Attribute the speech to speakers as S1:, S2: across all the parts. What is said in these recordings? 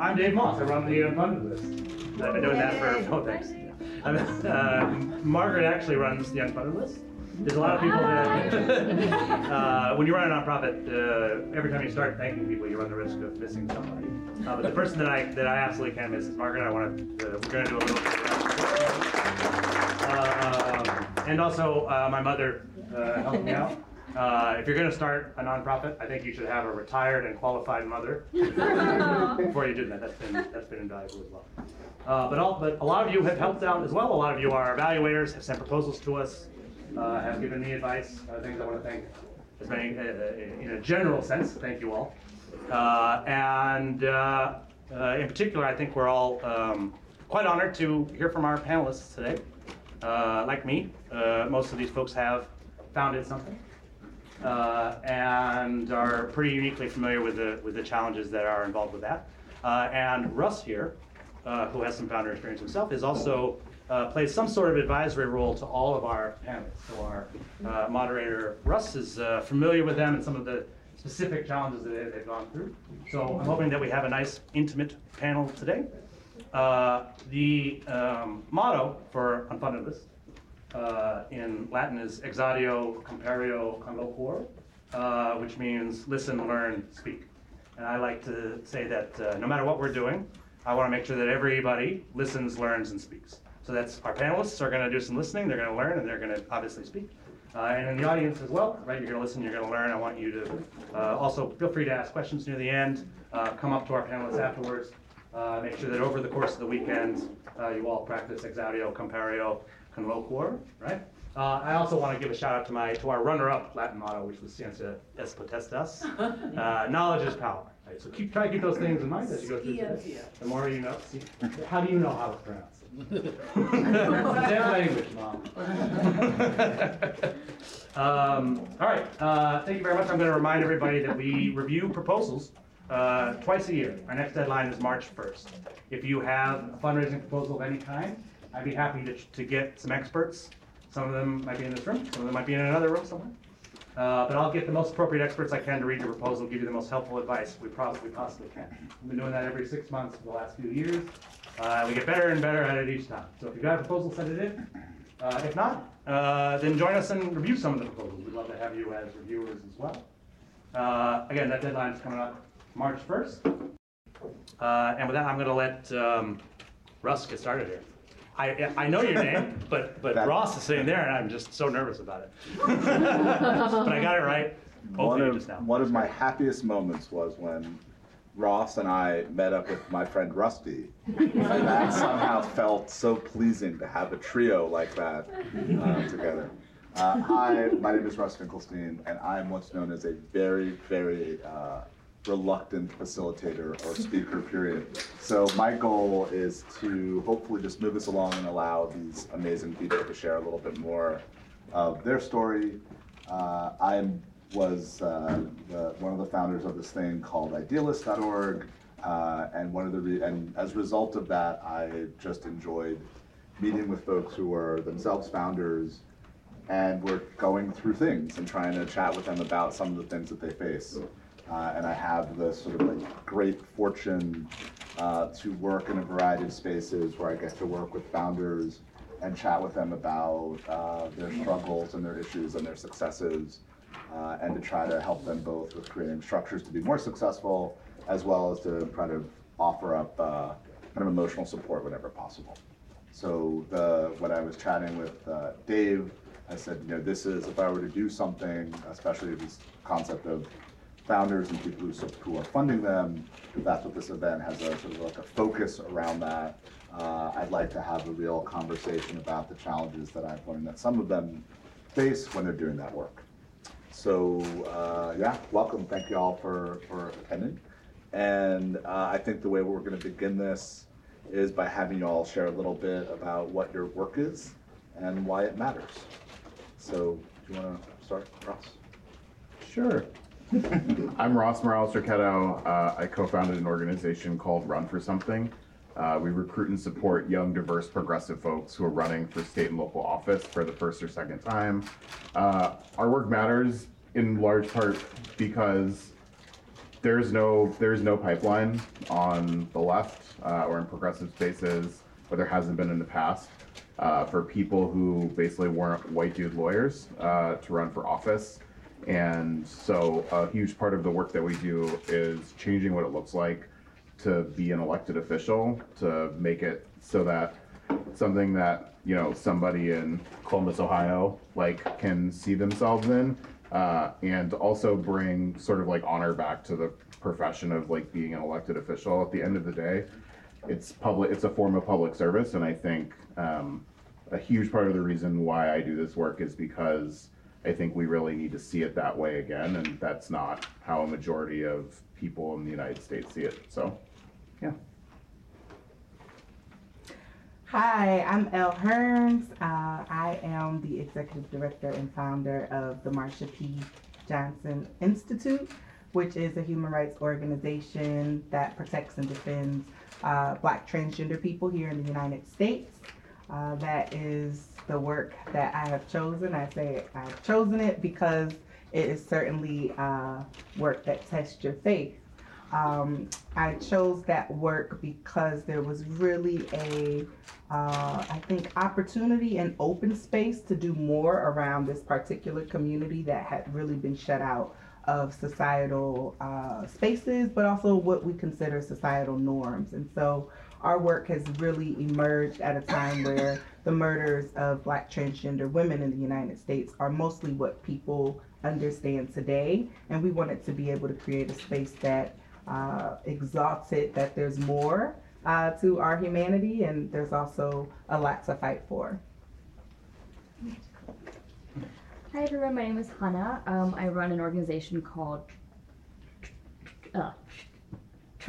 S1: I'm Dave Moss. I run the Unfunded List. I've been doing that for, oh, thanks. I'm, uh, Margaret actually runs the Unfunded List. There's a lot of people that, uh, when you run a nonprofit, uh, every time you start thanking people, you run the risk of missing somebody. Uh, but the person that I that I absolutely can't miss is Margaret. I want to. Uh, we're going to do a little. Um, and also, uh, my mother uh, helped me out. Uh, if you're going to start a nonprofit, I think you should have a retired and qualified mother before you do that. That's been that's been invaluable as well. Uh, but all, but a lot of you have helped out as well. A lot of you are evaluators, have sent proposals to us, uh, have given me advice. Uh, things I want to thank as many uh, in a general sense. Thank you all. Uh, and uh, uh, in particular, I think we're all um, quite honored to hear from our panelists today. Uh, like me, uh, most of these folks have founded something uh, and are pretty uniquely familiar with the with the challenges that are involved with that. Uh, and Russ here, uh, who has some founder experience himself, is also uh, plays some sort of advisory role to all of our panelists. So our uh, moderator Russ is uh, familiar with them and some of the specific challenges that they- they've gone through. So I'm hoping that we have a nice intimate panel today. The um, motto for Unfunded List uh, in Latin is exadio compario conloquor, uh, which means listen, learn, speak. And I like to say that uh, no matter what we're doing, I want to make sure that everybody listens, learns, and speaks. So that's our panelists are going to do some listening, they're going to learn, and they're going to obviously speak. Uh, and in the audience as well, right? You're going to listen, you're going to learn. I want you to uh, also feel free to ask questions near the end. Uh, come up to our panelists afterwards. Uh, make sure that over the course of the weekend, uh, you all practice exadio, compario, conloquor, right? Uh, I also want to give a shout out to my to our runner-up Latin motto, which was "Scientia es potestas," uh, knowledge is power. Right? So keep try to keep those things in mind as you go through today. The more you know. See, how do you know how it's pronounced? Damn language, mom. um, all right. Uh, thank you very much. I'm going to remind everybody that we review proposals uh, twice a year. Our next deadline is March 1st. If you have a fundraising proposal of any kind, I'd be happy to, to get some experts. Some of them might be in this room, some of them might be in another room somewhere. Uh, but I'll get the most appropriate experts I can to read your proposal, give you the most helpful advice we probably possibly can. We've been doing that every six months for the last few years. Uh, we get better and better at it each time. So if you've got a proposal, send it in. Uh, if not, uh, then join us and review some of the proposals. We'd love to have you as reviewers as well. Uh, again, that deadline is coming up March 1st. Uh, and with that, I'm going to let um, Russ get started here. I, I know your name, but, but
S2: That-
S1: Ross is sitting there and I'm just so nervous about it. But I got it right,
S2: One
S1: of
S2: of,
S1: just now.
S2: one of my happiest moments was when Ross and I met up with my friend Rusty. And that somehow felt so pleasing to have a trio like that uh, together. Uh, hi, my name is Russ Finkelstein, and I'm what's known as a very, very uh, reluctant facilitator or speaker, period. So my goal is to hopefully just move us along and allow these amazing people to share a little bit more of their story. Uh, I was uh, the, one of the founders of this thing called Idealist.org, uh, and one of the re- and as a result of that, I just enjoyed meeting with folks who were themselves founders and we're going through things and trying to chat with them about some of the things that they face. Uh, and I have the sort of like great fortune uh, to work in a variety of spaces where I get to work with founders and chat with them about uh, their struggles and their issues and their successes, uh, and to try to help them both with creating structures to be more successful, as well as to try to offer up uh, kind of emotional support whenever possible. So the when I was chatting with uh, Dave, I said, you know, this is if I were to do something, especially this concept of founders and people who, who are funding them, if that's what this event has a sort of like a focus around that. Uh, I'd like to have a real conversation about the challenges that I've learned that some of them face when they're doing that work. So uh, yeah, welcome. Thank you all for for attending. And uh, I think the way we're going to begin this is by having you all share a little bit about what your work is and why it matters. So, do you want to start, Ross?
S3: Sure. I'm Ross Morales Rocketto. Uh, I co-founded an organization called Run for Something. Uh, we recruit and support young, diverse, progressive folks who are running for state and local office for the first or second time. Uh, our work matters in large part because there's no there's no pipeline on the left uh, or in progressive spaces, or there hasn't been in the past uh, for people who basically weren't white dude lawyers uh, to run for office. And so a huge part of the work that we do is changing what it looks like to be an elected official, to make it so that something that, you know, somebody in Columbus, Ohio, like can see themselves in. Uh, and also bring sort of like honor back to the profession of like being an elected official. At the end of the day, it's public, it's a form of public service. And I think um, a huge part of the reason why I do this work is because I think we really need to see it that way again, and that's not how a majority of people in the United States see it. So, yeah.
S4: Hi, I'm Elle Hearns. Uh, I am the executive director and founder of the Marsha P. Johnson Institute, which is a human rights organization that protects and defends uh, Black transgender people here in the United States. Uh, that is the work that I have chosen. I say I've chosen it because it is certainly uh, work that tests your faith. Um, I chose that work because there was really a, uh, I think, opportunity and open space to do more around this particular community that had really been shut out of societal uh, spaces, but also what we consider societal norms. And so our work has really emerged at a time where the murders of black transgender women in the United States are mostly what people understand today. And we wanted to be able to create a space that uh, exalts it, that there's more uh, to our humanity, and there's also a lot to fight for.
S5: Hi everyone, my name is Hannah. Um, I run an organization called uh,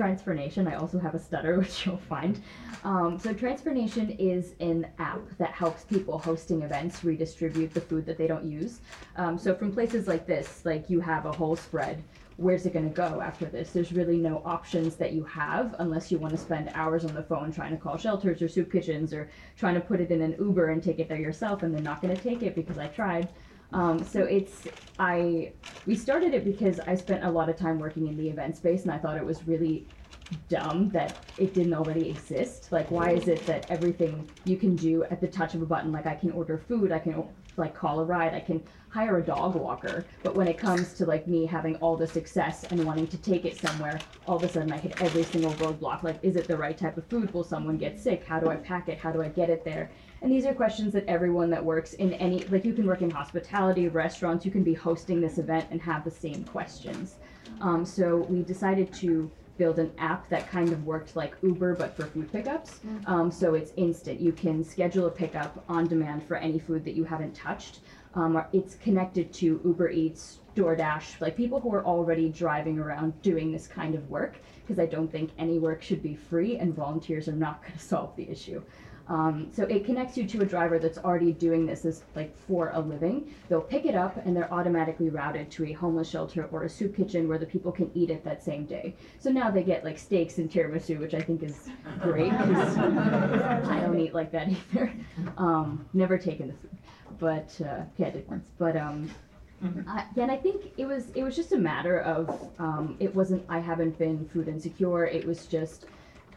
S5: Transfernation. I also have a stutter, which you'll find. Um, so Transfernation is an app that helps people hosting events redistribute the food that they don't use. Um, so from places like this, like you have a whole spread. Where's it going to go after this? There's really no options that you have unless you want to spend hours on the phone trying to call shelters or soup kitchens or trying to put it in an Uber and take it there yourself, and they're not going to take it because I tried. Um, so it's I we started it because I spent a lot of time working in the event space and I thought it was really dumb that it didn't already exist. Like why is it that everything you can do at the touch of a button like I can order food, I can like call a ride, I can hire a dog walker, but when it comes to like me having all the success and wanting to take it somewhere, all of a sudden I hit every single roadblock. Like is it the right type of food? Will someone get sick? How do I pack it? How do I get it there? And these are questions that everyone that works in any, like you can work in hospitality, restaurants, you can be hosting this event and have the same questions. Um, so we decided to build an app that kind of worked like Uber but for food pickups. Um, so it's instant. You can schedule a pickup on demand for any food that you haven't touched. Um, it's connected to Uber Eats, DoorDash, like people who are already driving around doing this kind of work, because I don't think any work should be free and volunteers are not going to solve the issue. Um, so it connects you to a driver that's already doing this as like for a living. They'll pick it up and they're automatically routed to a homeless shelter or a soup kitchen where the people can eat it that same day. So now they get like steaks and tiramisu, which I think is great because I don't eat like that either. Um, never taken the food, but uh, yeah, I did once. But um, yeah, and I think it was it was just a matter of um, it wasn't I haven't been food insecure. It was just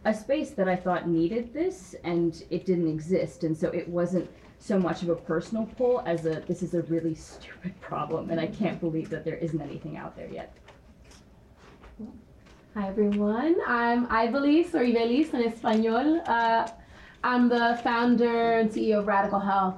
S5: a space that I thought needed this and it didn't exist. And so it wasn't so much of a personal pull as a this is a really stupid problem and I can't believe that there isn't anything out there yet.
S6: Hi everyone, I'm Ivelyse or Ivelyse in Espanol. Uh, I'm the founder and CEO of Radical Health.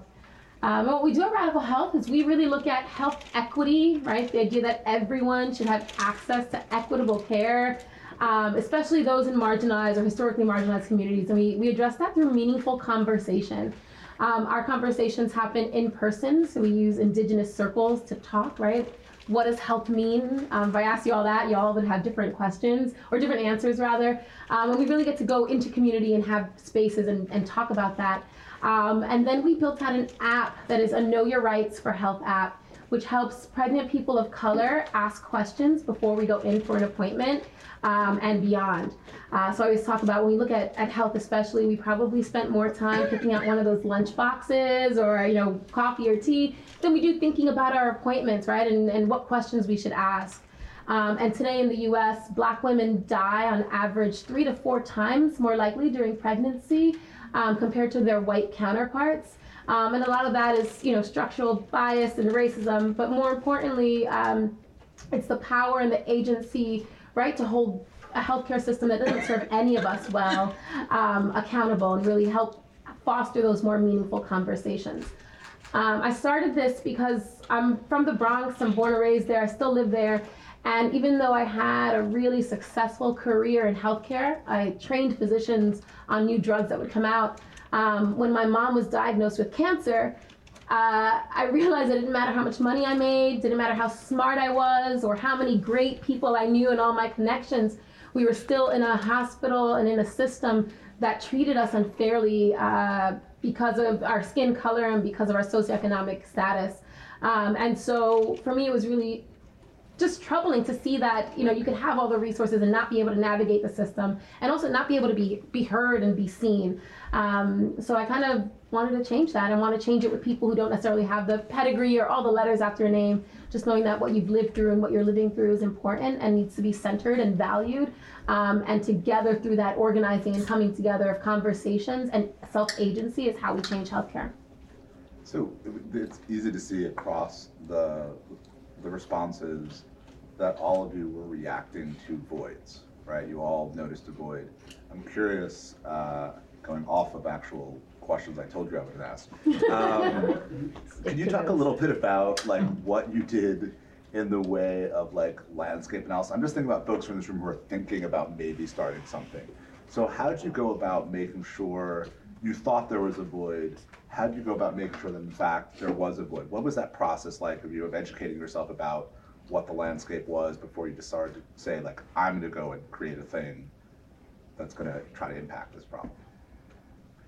S6: Um, what we do at Radical Health is we really look at health equity, right? The idea that everyone should have access to equitable care, um, especially those in marginalized or historically marginalized communities. And we, we address that through meaningful conversation. Um, our conversations happen in person, so we use indigenous circles to talk, right? What does health mean? Um, if I ask you all that, y'all would have different questions or different answers rather. Um, and we really get to go into community and have spaces and, and talk about that. Um, and then we built out an app that is a Know Your Rights for Health app, which helps pregnant people of color ask questions before we go in for an appointment um, and beyond. Uh, so I always talk about when we look at, at health, especially, we probably spent more time picking out one of those lunch boxes or you know coffee or tea than we do thinking about our appointments, right? And, and what questions we should ask. Um, and today in the US, black women die on average three to four times more likely during pregnancy um, compared to their white counterparts. Um, and a lot of that is, you know, structural bias and racism, but more importantly, um, it's the power and the agency, right, to hold a healthcare system that doesn't serve any of us well um, accountable and really help foster those more meaningful conversations. Um, I started this because I'm from the Bronx, I'm born and raised there, I still live there. And even though I had a really successful career in healthcare, I trained physicians on new drugs that would come out. Um, when my mom was diagnosed with cancer, uh, I realized it didn't matter how much money I made, didn't matter how smart I was, or how many great people I knew and all my connections. We were still in a hospital and in a system that treated us unfairly uh, because of our skin color and because of our socioeconomic status. Um, and so for me, it was really just troubling to see that you know you could have all the resources and not be able to navigate the system and also not be able to be be heard and be seen um, so i kind of wanted to change that and want to change it with people who don't necessarily have the pedigree or all the letters after a name just knowing that what you've lived through and what you're living through is important and needs to be centered and valued um, and together through that organizing and coming together of conversations and self-agency is how we change healthcare
S2: So it's easy to see across the, the responses that all of you were reacting to voids, right? You all noticed a void. I'm curious, uh, going off of actual questions I told you I would ask. Um, Can you talk a little bit about like what you did in the way of like landscape analysis? I'm just thinking about folks from this room who are thinking about maybe starting something. So how did you go about making sure you thought there was a void? How did you go about making sure that in fact there was a void? What was that process like of you of educating yourself about what the landscape was before you decided to say like I'm going to go and create a thing that's going to try to impact this problem?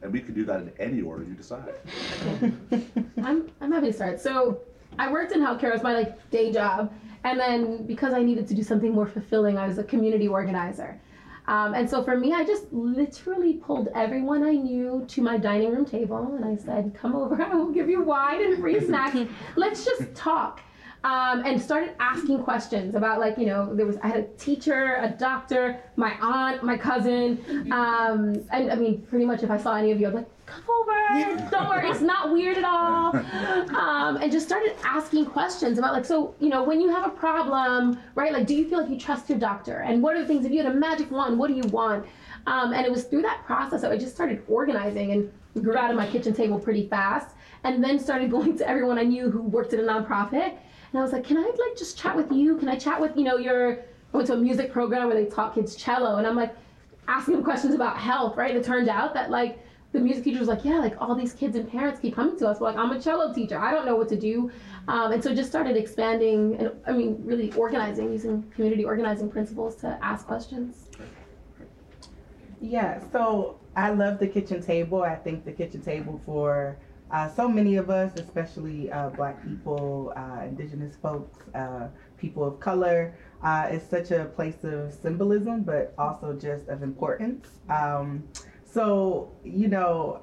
S2: And we can do that in any order you decide.
S6: I'm, I'm happy to start. So I worked in healthcare as my like day job, and then because I needed to do something more fulfilling, I was a community organizer. Um, and so for me, I just literally pulled everyone I knew to my dining room table, and I said, "Come over. I will give you wine and free snacks. Let's just talk." Um, and started asking questions about like you know there was I had a teacher, a doctor, my aunt, my cousin, um, and I mean pretty much if I saw any of you, I'd be like, "Come over. Don't worry, it's not weird at all." Um, and just started asking questions about like so you know when you have a problem, right? Like, do you feel like you trust your doctor? And what are the things if you had a magic wand, what do you want? Um, and it was through that process that I just started organizing and grew out of my kitchen table pretty fast. And then started going to everyone I knew who worked at a nonprofit. And I was like, can I like just chat with you? Can I chat with, you know, your, I went to a music program where they taught kids cello. And I'm like asking them questions about health, right? And it turned out that like the music teacher was like, yeah, like all these kids and parents keep coming to us. We're like, I'm a cello teacher. I don't know what to do. Um, and so just started expanding and I mean, really organizing, using community organizing principles to ask questions.
S4: Yeah, so I love the kitchen table. I think the kitchen table for uh, so many of us, especially uh, Black people, uh, Indigenous folks, uh, people of color, uh, is such a place of symbolism, but also just of importance. Um, so, you know,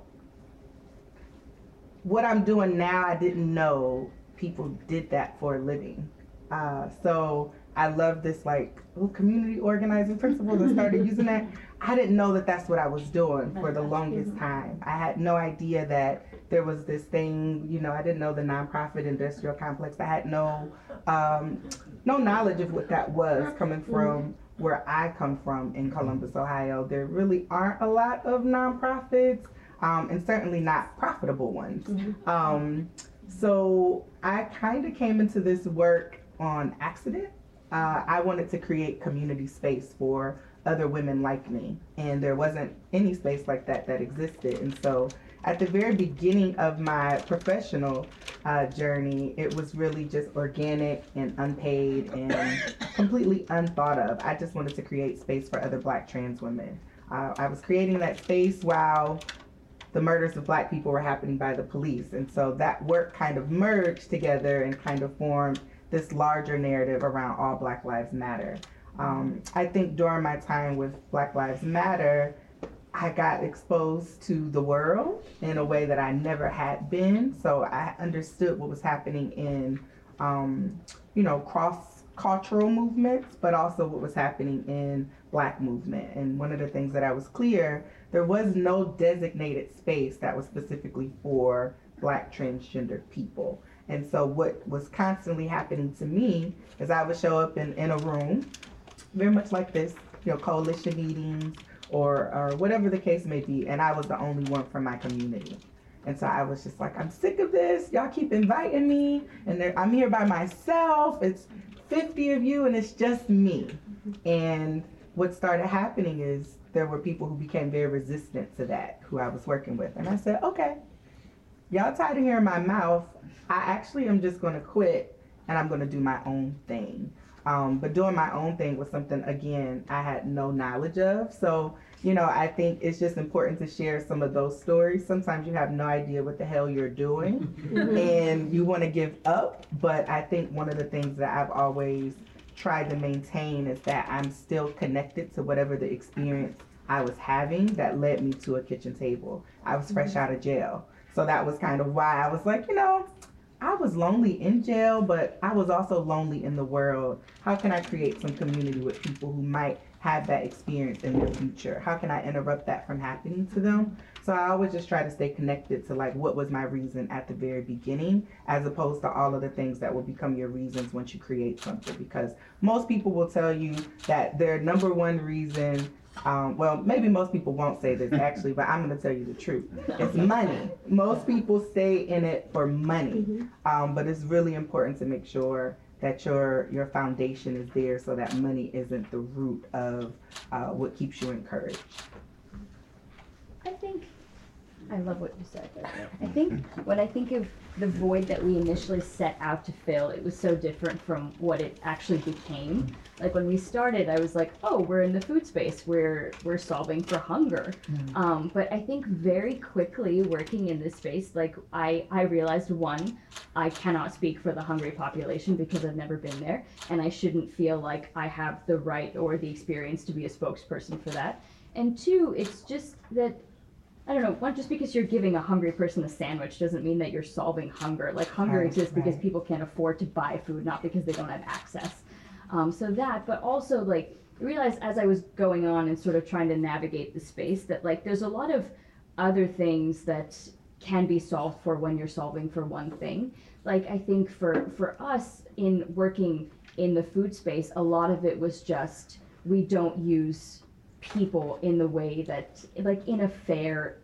S4: what I'm doing now, I didn't know people did that for a living. Uh, so I love this like oh, community organizing principles. I started using that. I didn't know that that's what I was doing for the longest time. I had no idea that there was this thing. You know, I didn't know the nonprofit industrial complex. I had no um, no knowledge of what that was coming from where I come from in Columbus, Ohio. There really aren't a lot of nonprofits, um, and certainly not profitable ones. Um, so I kind of came into this work on accident. Uh, I wanted to create community space for other women like me, and there wasn't any space like that that existed. And so, at the very beginning of my professional uh, journey, it was really just organic and unpaid and completely unthought of. I just wanted to create space for other Black trans women. Uh, I was creating that space while the murders of black people were happening by the police. And so that work kind of merged together and kind of formed this larger narrative around all Black Lives Matter. Um, I think during my time with Black Lives Matter, I got exposed to the world in a way that I never had been. So I understood what was happening in, um, you know, cross cultural movements, but also what was happening in black movement. And one of the things that I was clear, there was no designated space that was specifically for black transgender people. And so what was constantly happening to me is I would show up in, in a room, very much like this, you know, coalition meetings or, or whatever the case may be, and I was the only one from my community. And so I was just like, I'm sick of this. Y'all keep inviting me, and I'm here by myself. It's 50 of you, and it's just me. And what started happening is there were people who became very resistant to that, who I was working with. And I said, okay, y'all tired of hearing my mouth. I actually am just going to quit, and I'm going to do my own thing. Um, but doing my own thing was something, again, I had no knowledge of. So, you know, I think it's just important to share some of those stories. Sometimes you have no idea what the hell you're doing and you want to give up. But I think one of the things that I've always tried to maintain is that I'm still connected to whatever the experience I was having that led me to a kitchen table. I was fresh out of jail. So that was kind of why I was like, you know, I was lonely in jail, but I was also lonely in the world. How can I create some community with people who might have that experience in their future? How can I interrupt that from happening to them? So I always just try to stay connected to like what was my reason at the very beginning, as opposed to all of the things that will become your reasons once you create something. Because most people will tell you that their number one reason um, well, maybe most people won't say this actually, but I'm going to tell you the truth. It's money. Most people stay in it for money, um, but it's really important to make sure that your your foundation is there, so that money isn't the root of uh, what keeps you encouraged.
S5: I think I love what you said. I think when I think of the void that we initially set out to fill, it was so different from what it actually became. Like when we started, I was like, "Oh, we're in the food space. We're we're solving for hunger." Um, but I think very quickly working in this space, like I I realized one, I cannot speak for the hungry population because I've never been there, and I shouldn't feel like I have the right or the experience to be a spokesperson for that. And two, it's just that I don't know, just because you're giving a hungry person a sandwich doesn't mean that you're solving hunger. Like, hunger
S4: Right,
S5: exists because people can't afford to buy food, not because they don't have access. Um, so that, but also, like, I realized as I was going on and sort of trying to navigate the space that, like, there's a lot of other things that can be solved for when you're solving for one thing. Like, I think for, for us in working in the food space, a lot of it was just we don't use people in the way that like in a fair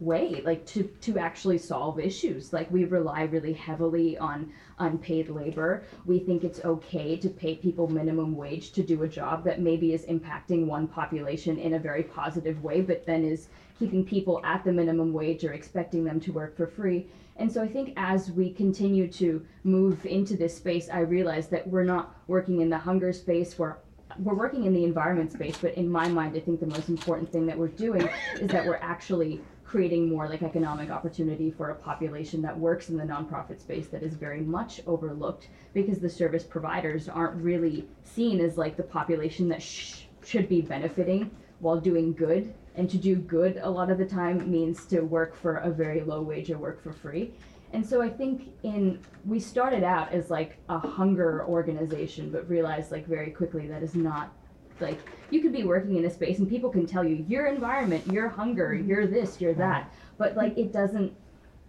S5: way like to to actually solve issues. Like we rely really heavily on unpaid labor. We think it's okay to pay people minimum wage to do a job that maybe is impacting one population in a very positive way but then is keeping people at the minimum wage or expecting them to work for free. And so I think as we continue to move into this space, I realize that we're not working in the hunger space, we're we're working in the environment space, but in my mind, I think the most important thing that we're doing is that we're actually creating more like economic opportunity for a population that works in the nonprofit space that is very much overlooked because the service providers aren't really seen as like the population that sh- should be benefiting while doing good. And to do good a lot of the time means to work for a very low wage or work for free. And so I think in we started out as like a hunger organization, but realized like very quickly that is not like you could be working in a space and people can tell you your environment, your hunger, mm-hmm. you're this, you're that, but like it doesn't.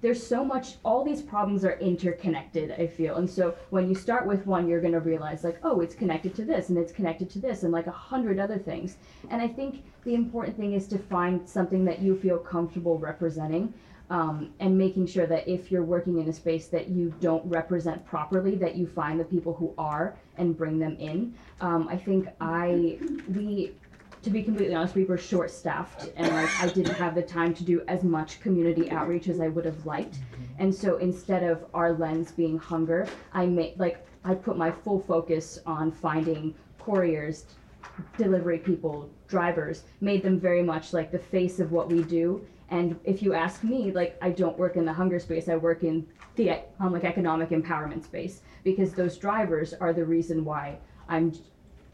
S5: There's so much. All these problems are interconnected. I feel, and so when you start with one, you're gonna realize like, oh, it's connected to this, and it's connected to this, and like a hundred other things. And I think the important thing is to find something that you feel comfortable representing um, and making sure that if you're working in a space that you don't represent properly, that you find the people who are and bring them in. Um, I think I we, to be completely honest, we were short staffed and like I didn't have the time to do as much community outreach as I would have liked. And so instead of our lens being hunger, I made like I put my full focus on finding couriers delivery people, drivers, made them very much like the face of what we do. And if you ask me, like I don't work in the hunger space, I work in the um, like economic empowerment space because those drivers are the reason why I'm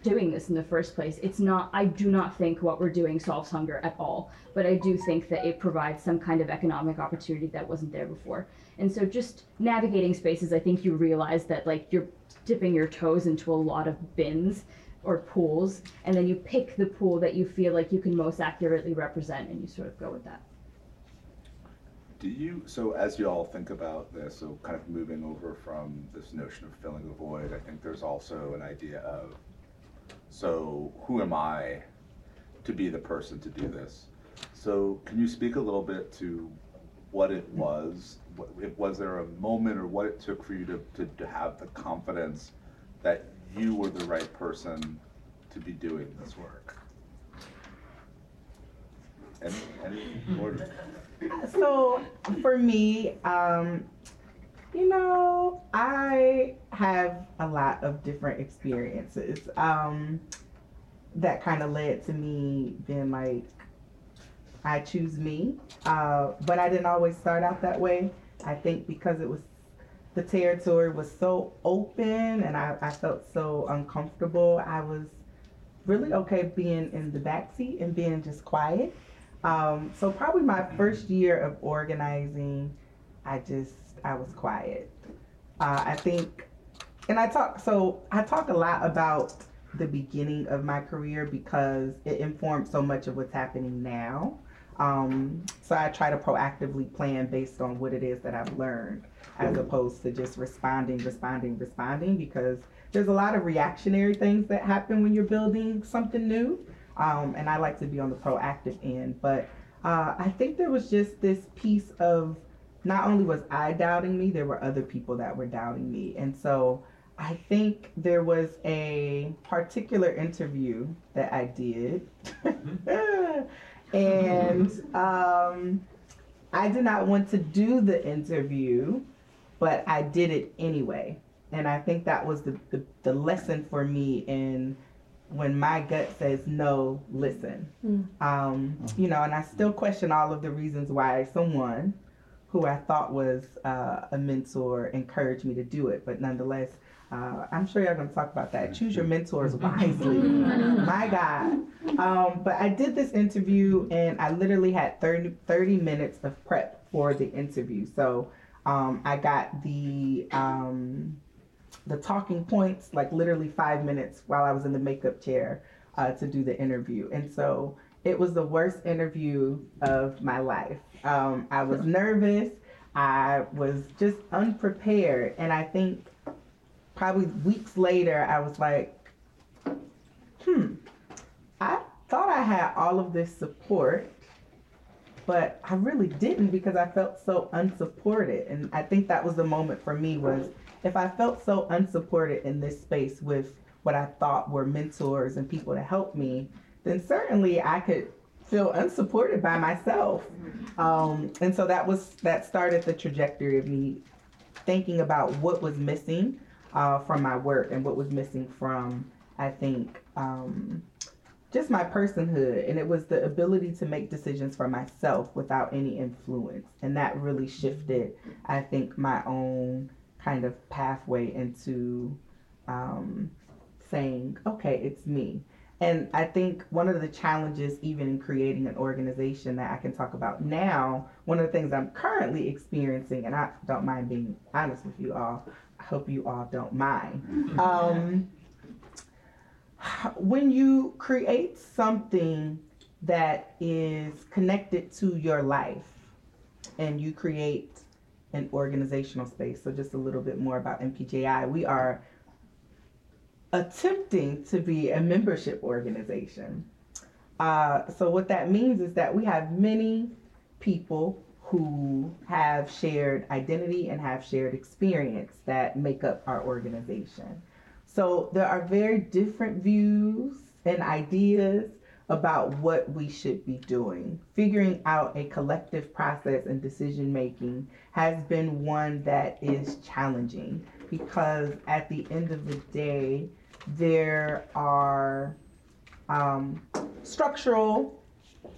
S5: doing this in the first place. It's not, I do not think what we're doing solves hunger at all, but I do think that it provides some kind of economic opportunity that wasn't there before. And so just navigating spaces, I think you realize that like you're dipping your toes into a lot of bins or pools, and then you pick the pool that you feel like you can most accurately represent and you sort of go with that.
S2: Do you, so as you all think about this, so kind of moving over from this notion of filling a void, I think there's also an idea of, so who am I to be the person to do this? So can you speak a little bit to what it was? What, was there a moment or what it took for you to, to, to have the confidence that you were the right person to be doing this work? Any, any?
S4: So for me, um, you know, I have a lot of different experiences um, that kind of led to me being like, I choose me. Uh, but I didn't always start out that way. I think because it was the territory was so open and I, I felt so uncomfortable, I was really okay being in the backseat and being just quiet. Um, so probably my first year of organizing, I just I was quiet. Uh, I think, and I talk. So I talk a lot about the beginning of my career because it informs so much of what's happening now. Um, so I try to proactively plan based on what it is that I've learned, as opposed to just responding, responding, responding. Because there's a lot of reactionary things that happen when you're building something new. Um, and I like to be on the proactive end. But uh, I think there was just this piece of not only was I doubting me, there were other people that were doubting me. And so I think there was a particular interview that I did. and um, I did not want to do the interview, but I did it anyway. And I think that was the, the, the lesson for me in when my gut says no, listen.
S6: Mm.
S4: Um, you know, and I still question all of the reasons why someone who I thought was uh, a mentor encouraged me to do it, but nonetheless, uh, I'm sure you're going to talk about that. Choose your mentors wisely. My God. Um, but I did this interview and I literally had 30, 30 minutes of prep for the interview. So um, I got the um, the talking points like literally five minutes while I was in the makeup chair uh, to do the interview. And so it was the worst interview of my life. Um, I was nervous. I was just unprepared. And I think probably weeks later, I was like, hmm, I thought I had all of this support, but I really didn't because I felt so unsupported. And I think that was the moment for me was if I felt so unsupported in this space with what I thought were mentors and people to help me, then certainly I could feel unsupported by myself. Um, and so that was that started the trajectory of me thinking about what was missing uh, from my work and what was missing from I think um, just my personhood, and it was the ability to make decisions for myself without any influence, and that really shifted I think my own kind of pathway into um, saying, okay, it's me. And I think one of the challenges, even in creating an organization that I can talk about now, one of the things I'm currently experiencing, and I don't mind being honest with you all, I hope you all don't mind. Um, when you create something that is connected to your life and you create an organizational space. So, just a little bit more about MPJI. We are attempting to be a membership organization. Uh, so, what that means is that we have many people who have shared identity and have shared experience that make up our organization. So, there are very different views and ideas about what we should be doing. Figuring out a collective process and decision making has been one that is challenging because at the end of the day, there are um, structural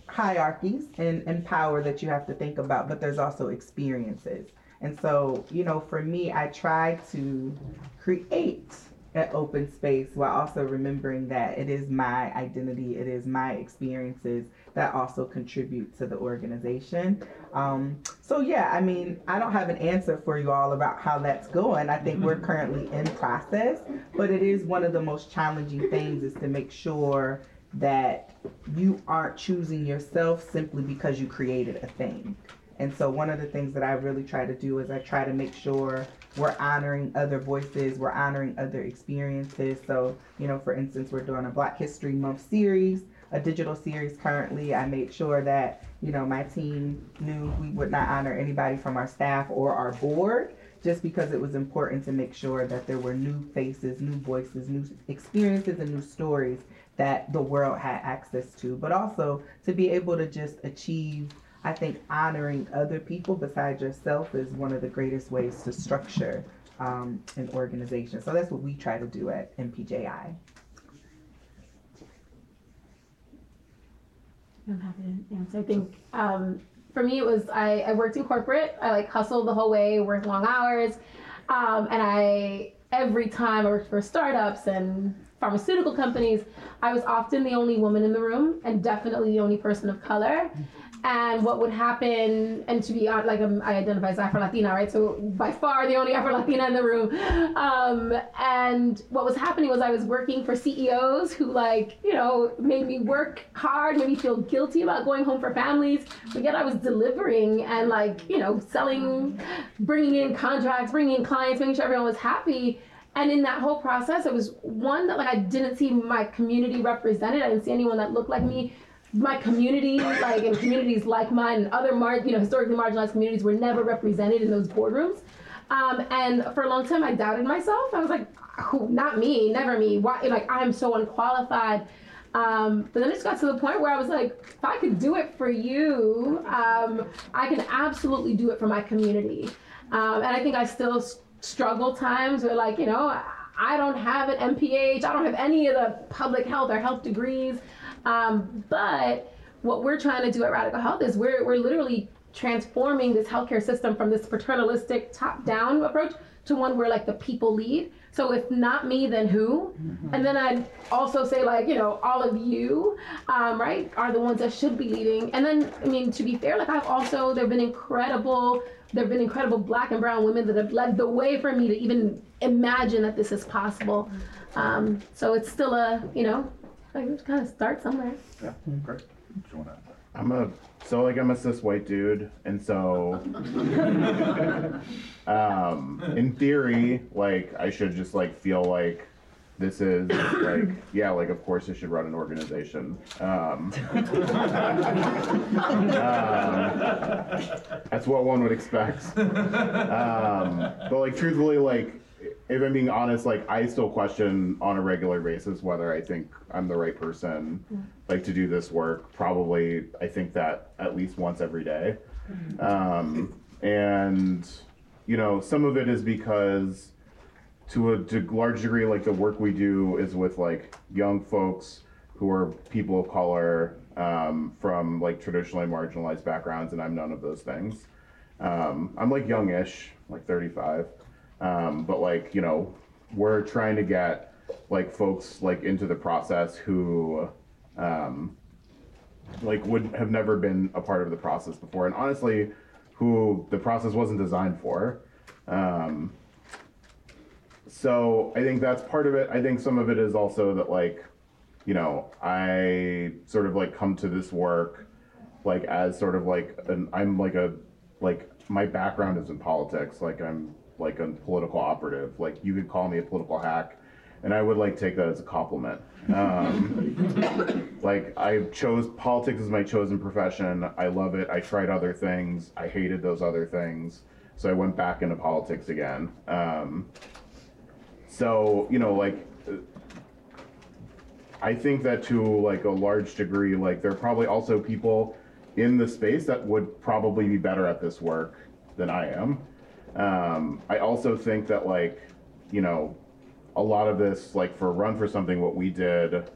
S4: hierarchies and, and power that you have to think about, but there's also experiences. And so, you know, for me, I try to create an open space while also remembering that it is my identity, it is my experiences that also contribute to the organization. Um, so yeah, I mean, I don't have an answer for you all about how that's going. I think we're currently in process, but it is one of the most challenging things is to make sure that you aren't choosing yourself simply because you created a thing. And so one of the things that I really try to do is I try to make sure we're honoring other voices, we're honoring other experiences. So, you know, for instance, we're doing a Black History Month series, a digital series currently. I made sure that, you know, my team knew we would not honor anybody from our staff or our board just because it was important to make sure that there were new faces, new voices, new experiences, and new stories that the world had access to, but also to be able to just achieve I think honoring other people besides yourself is one of the greatest ways to structure um, an organization. So that's what we try to do at MPJI.
S6: I'm happy to answer. I think um, for me, it was I, I worked in corporate. I like hustled the whole way, worked long hours, um, and I every time I worked for startups and pharmaceutical companies, I was often the only woman in the room and definitely the only person of color and what would happen and to be uh, like um, i identify as afro-latina right? So by far the only afro-latina in the room. Um, and what was happening was i was working for ceos who like you know made me work hard made me feel guilty about going home for families. But yet i was delivering and like you know selling bringing in contracts bringing in clients making sure everyone was happy. And in that whole process it was one that like i didn't see my community represented. I didn't see anyone that looked like me my community, like in communities like mine, and other mar- you know historically marginalized communities were never represented in those boardrooms. Um, and for a long time, I doubted myself. I was like, Who, not me, never me. Why? Like I'm so unqualified. Um, but then it just got to the point where I was like, if I could do it for you, um, I can absolutely do it for my community. Um, and I think I still s- struggle times where, like, you know, I don't have an MPH, I don't have any of the public health or health degrees. Um, but what we're trying to do at Radical Health is we're, we're literally transforming this healthcare system from this paternalistic top down approach to one where like the people lead. So if not me, then who? And then I'd also say like, you know, all of you, um, right, are the ones that should be leading. And then, I mean, to be fair, like I've also, there've been incredible, there've been incredible black and brown women that have led the way for me to even imagine that this is possible. Um, so it's still a, you know, like just kind of start somewhere.
S2: Yeah, great. Do you wanna-
S3: I'm a so like I'm a cis white dude, and so um, in theory, like I should just like feel like this is like yeah, like of course I should run an organization. Um, um, that's what one would expect. Um, but like truthfully, like if I'm being honest, like I still question on a regular basis whether I think I'm the right person, like to do this work. Probably, I think that at least once every day. Um, and you know, some of it is because to a de- large degree, like the work we do is with like young folks who are people of color um, from like traditionally marginalized backgrounds, and I'm none of those things. Um, I'm like youngish, like 35, um, but like you know, we're trying to get like folks like into the process who um, like would have never been a part of the process before, and honestly, who the process wasn't designed for. Um, so I think that's part of it. I think some of it is also that like, you know, I sort of like come to this work like as sort of like an I'm like a like my background is in politics. Like I'm like a political operative. Like you could call me a political hack, and I would like take that as a compliment. Um, like I chose politics as my chosen profession. I love it. I tried other things. I hated those other things. So I went back into politics again. Um, so you know, like I think that to like a large degree, like there are probably also people in the space that would probably be better at this work than I am. Um, I also think that like, you know, a lot of this, like for a Run for Something, what we did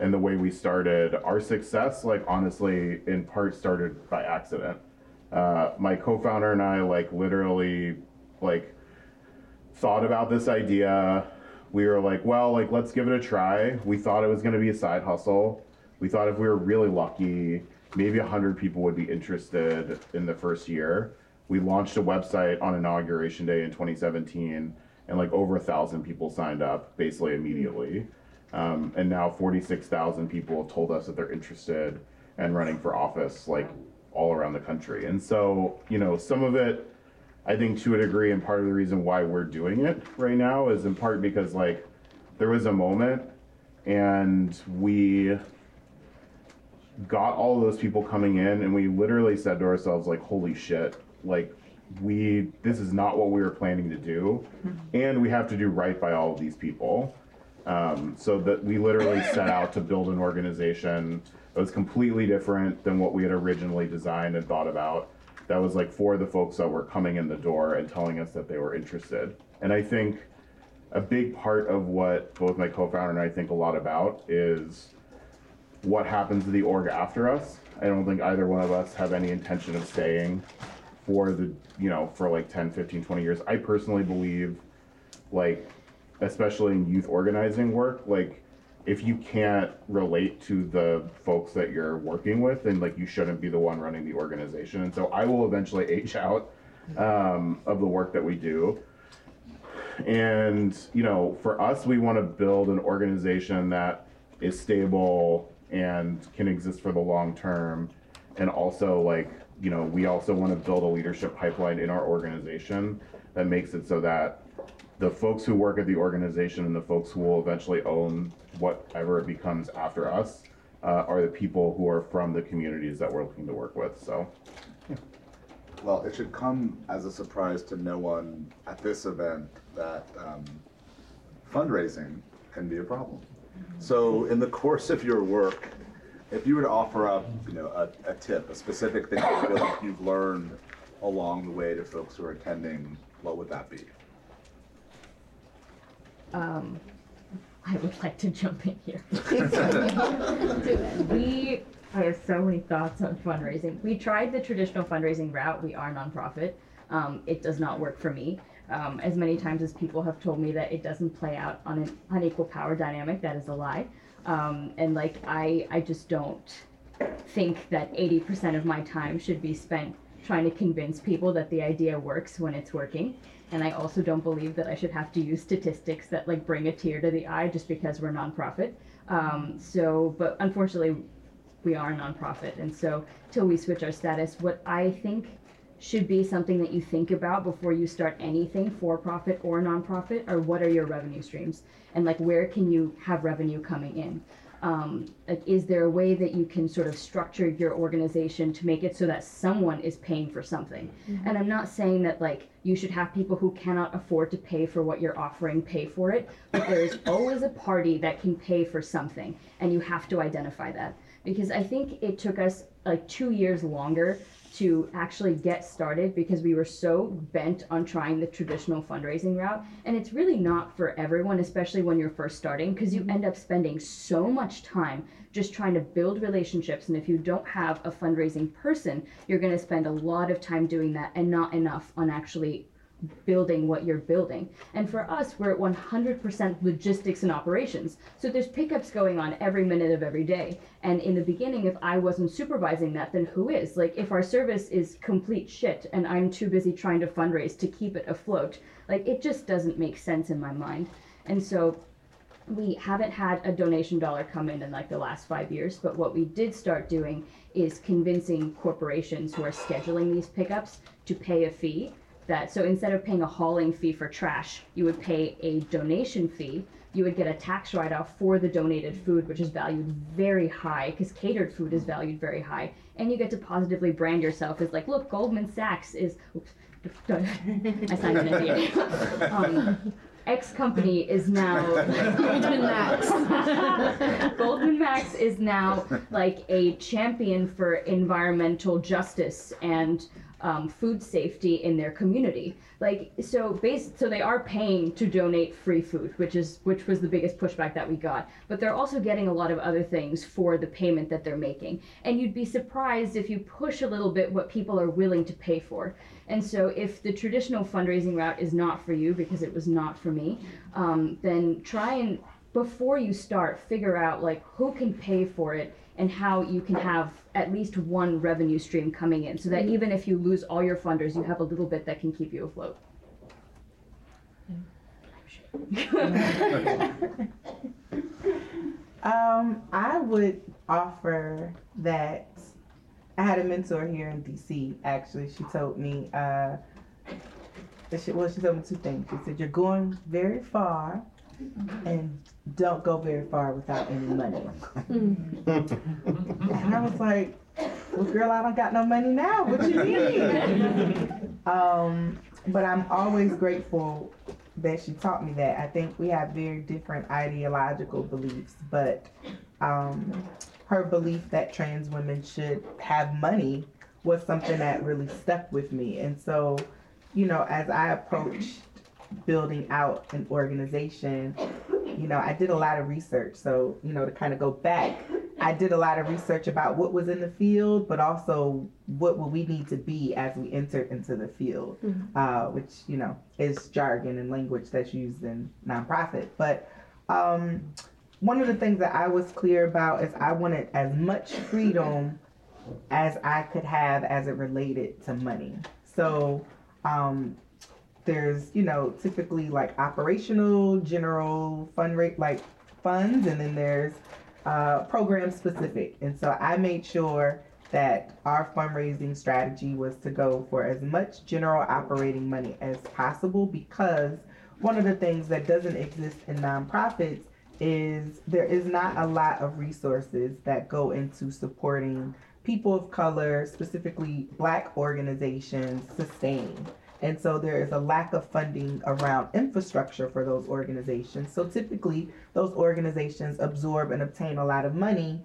S3: and the way we started, our success, like honestly, in part started by accident. Uh, my co-founder and I, like literally, like thought about this idea we were like, well, like let's give it a try. We thought it was going to be a side hustle. We thought if we were really lucky, maybe a hundred people would be interested in the first year. We launched a website on inauguration day in 2017, and like over a thousand people signed up basically immediately. Um, and now 46,000 people have told us that they're interested and running for office, like all around the country. And so, you know, some of it, I think to a degree, and part of the reason why we're doing it right now is in part because like there was a moment and we got all those people coming in and we literally said to ourselves like holy shit like we this is not what we were planning to do. And we have to do right by all of these people. Um, so that we literally set out to build an organization that was completely different than what we had originally designed and thought about. That was like for the folks that were coming in the door and telling us that they were interested. And i think a big part of what both my co-founder and i think a lot about is what happens to the org after us. I don't think either one of us have any intention of staying for the, you know, for like 10, 15, 20 years. I personally believe, like, especially in youth organizing work, like, if you can't relate to the folks that you're working with, then like you shouldn't be the one running the organization. And so I will eventually age out um, of the work that we do. And you know, for us, we want to build an organization that is stable and can exist for the long term. And also, like, you know, we also want to build a leadership pipeline in our organization that makes it so that the folks who work at the organization and the folks who will eventually own whatever it becomes after us uh, are the people who are from the communities that we're looking to work with. So,
S2: Well, it should come as a surprise to no one at this event that um, fundraising can be a problem. So, in the course of your work, if you were to offer up, you know, a, a tip, a specific thing you feel like you've learned along the way to folks who are attending, what would that be?
S5: Um, I would like to jump in here. we, I have so many thoughts on fundraising. We tried the traditional fundraising route. We are nonprofit. Um, it does not work for me. Um, as many times as people have told me that it doesn't play out on an unequal power dynamic, that is a lie. Um, and like I, I just don't think that 80% of my time should be spent trying to convince people that the idea works when it's working. And I also don't believe that I should have to use statistics that like bring a tear to the eye just because we're nonprofit. Um, so, but unfortunately, we are a nonprofit, and so till we switch our status, what I think should be something that you think about before you start anything for profit or nonprofit or what are your revenue streams? And like where can you have revenue coming in? Um, like is there a way that you can sort of structure your organization to make it so that someone is paying for something? And i'm not saying that like you should have people who cannot afford to pay for what you're offering pay for it but there's always a party that can pay for something and you have to identify that. Because i think it took us like two years longer to actually get started because we were so bent on trying the traditional fundraising route. And it's really not for everyone, especially when you're first starting, because you mm-hmm. end up spending so much time just trying to build relationships. And if you don't have a fundraising person, you're going to spend a lot of time doing that and not enough on actually building what you're building. And for us, we're at 100% logistics and operations. So there's pickups going on every minute of every day. And in the beginning, if I wasn't supervising that, then who is? Like, if our service is complete shit and I'm too busy trying to fundraise to keep it afloat, like, it just doesn't make sense in my mind. And so we haven't had a donation dollar come in in like the last five years, but what we did start doing is convincing corporations who are scheduling these pickups to pay a fee that so instead of paying a hauling fee for trash, you would pay a donation fee. You would get a tax write off for the donated food, which is valued very high because catered food is valued very high. And you get to positively brand yourself as like, look, Goldman Sachs is. Oops, I signed an NDA. um, X company is now
S6: Goldman Max.
S5: Goldman Max is now like a champion for environmental justice and um, food safety in their community. Like so, base so they are paying to donate free food, which is which was the biggest pushback that we got. But they're also getting a lot of other things for the payment that they're making. And you'd be surprised if you push a little bit what people are willing to pay for. And so, if the traditional fundraising route is not for you, because it was not for me, um, then try and before you start, figure out like who can pay for it and how you can have at least one revenue stream coming in so that even if you lose all your funders, you have a little bit that can keep you afloat.
S4: Um, I would offer that I had a mentor here in DC. Actually, she told me, uh, that she, well, she told me two things. She said, "You're going very far, and don't go very far without any money." and I was like, "Well, girl, I don't got no money now. What you mean?" um, but I'm always grateful that she taught me that. I think we have very different ideological beliefs, but um, her belief that trans women should have money was something that really stuck with me. And so, you know, as I approached building out an organization, you know, I did a lot of research. So, you know, to kind of go back, I did a lot of research about what was in the field, but also what would we need to be as we enter into the field, uh, which, you know, is jargon and language that's used in nonprofit. But um, one of the things that I was clear about is I wanted as much freedom as I could have as it related to money. So, um, there's you know typically like operational general fund rate like funds and then there's uh, program specific. And so i made sure that our fundraising strategy was to go for as much general operating money as possible because one of the things that doesn't exist in nonprofits is there is not a lot of resources that go into supporting people of color specifically black organizations sustain and so there is a lack of funding around infrastructure for those organizations. So typically, those organizations absorb and obtain a lot of money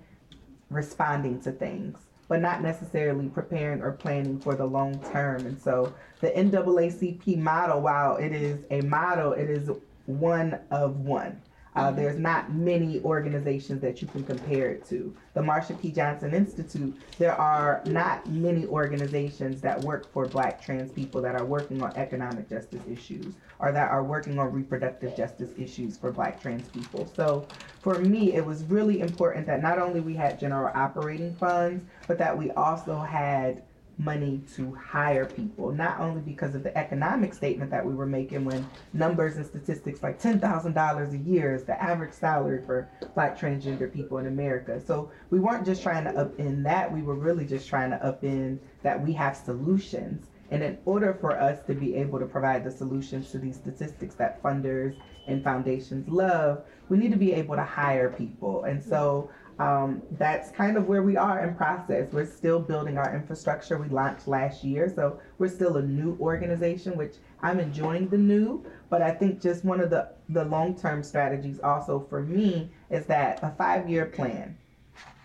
S4: responding to things, but not necessarily preparing or planning for the long term. And so the NAACP model, while it is a model, it is one of one. Uh, there's not many organizations that you can compare it to. The Marsha P. Johnson Institute, there are not many organizations that work for black trans people that are working on economic justice issues or that are working on reproductive justice issues for black trans people. So for me, it was really important that not only we had general operating funds, but that we also had money to hire people, not only because of the economic statement that we were making when numbers and statistics like $10,000 a year is the average salary for black transgender people in America. So we weren't just trying to up in that, we were really just trying to up in that we have solutions. And in order for us to be able to provide the solutions to these statistics that funders and foundations love, we need to be able to hire people. And so um, that's kind of where we are in process. We're still building our infrastructure. We launched last year, so we're still a new organization, which I'm enjoying the new. But I think just one of the the long term strategies also for me is that a five year plan.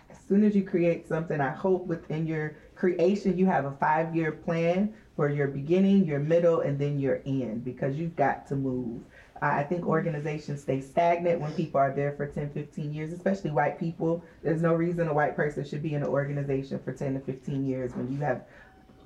S4: As soon as you create something, I hope within your creation you have a five year plan for your beginning, your middle, and then your end because you've got to move. I think organizations stay stagnant when people are there for 10, 15 years, especially white people. There's no reason a white person should be in an organization for 10 to 15 years when you have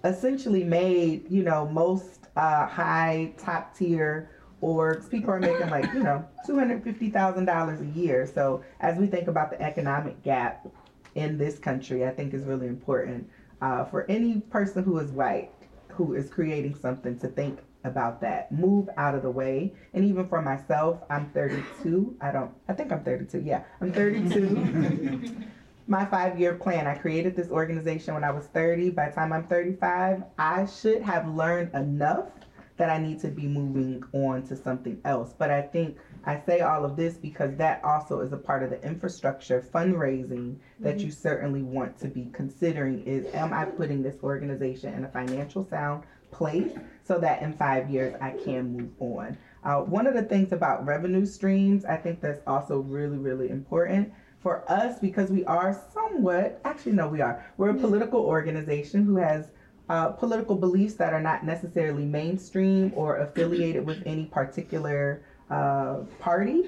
S4: essentially made, you know, most uh, high top tier orgs. People are making like, you know, $250,000 a year. So as we think about the economic gap in this country, I think is really important uh, for any person who is white who is creating something to think about that. Move out of the way. And even for myself, I'm 32. I don't, I think I'm 32. Yeah, I'm 32. My five year plan, I created this organization when I was 30. By the time I'm 35, I should have learned enough that I need to be moving on to something else. But I think I say all of this because that also is a part of the infrastructure fundraising that mm-hmm. you certainly want to be considering is am I putting this organization in a financial sound place so that in five years I can move on. Uh, one of the things about revenue streams, I think that's also really, really important for us because we are somewhat, actually, no, we are. We're a political organization who has uh, political beliefs that are not necessarily mainstream or affiliated with any particular uh, party,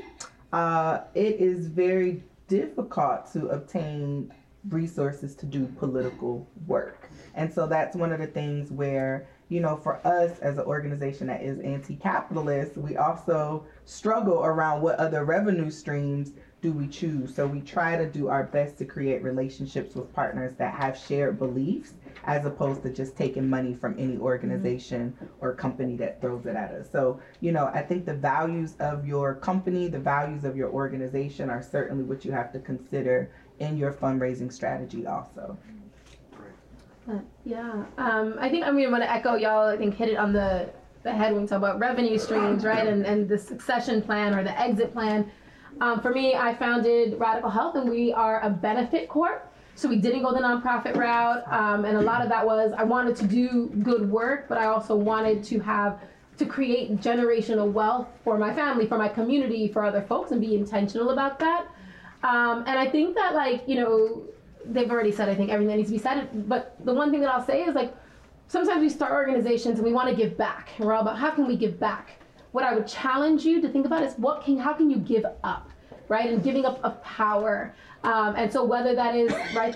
S4: uh, it is very difficult to obtain resources to do political work. And so that's one of the things where, you know, for us as an organization that is anti capitalist, we also struggle around what other revenue streams do we choose. So we try to do our best to create relationships with partners that have shared beliefs as opposed to just taking money from any mm-hmm. organization or company that throws it at us. So, you know, I think the values of your company, the values of your organization are certainly what you have to consider in your fundraising strategy also.
S6: Yeah, um, I think I mean, I want to echo y'all. I think hit it on the the head when we talk about revenue streams, right, and and the succession plan or the exit plan. Um, for me, I founded Radical Health, and we are a benefit corp. So we didn't go the nonprofit route, um, and a lot of that was I wanted to do good work, but I also wanted to have to create generational wealth for my family, for my community, for other folks, and be intentional about that. Um, and I think that like you know they've already said I think everything that needs to be said. But the one thing that I'll say is like sometimes we start organizations and we want to give back, and we're all about how can we give back. What I would challenge you to think about is what can how can you give up, right? And giving up of power. Um, and so whether that is right.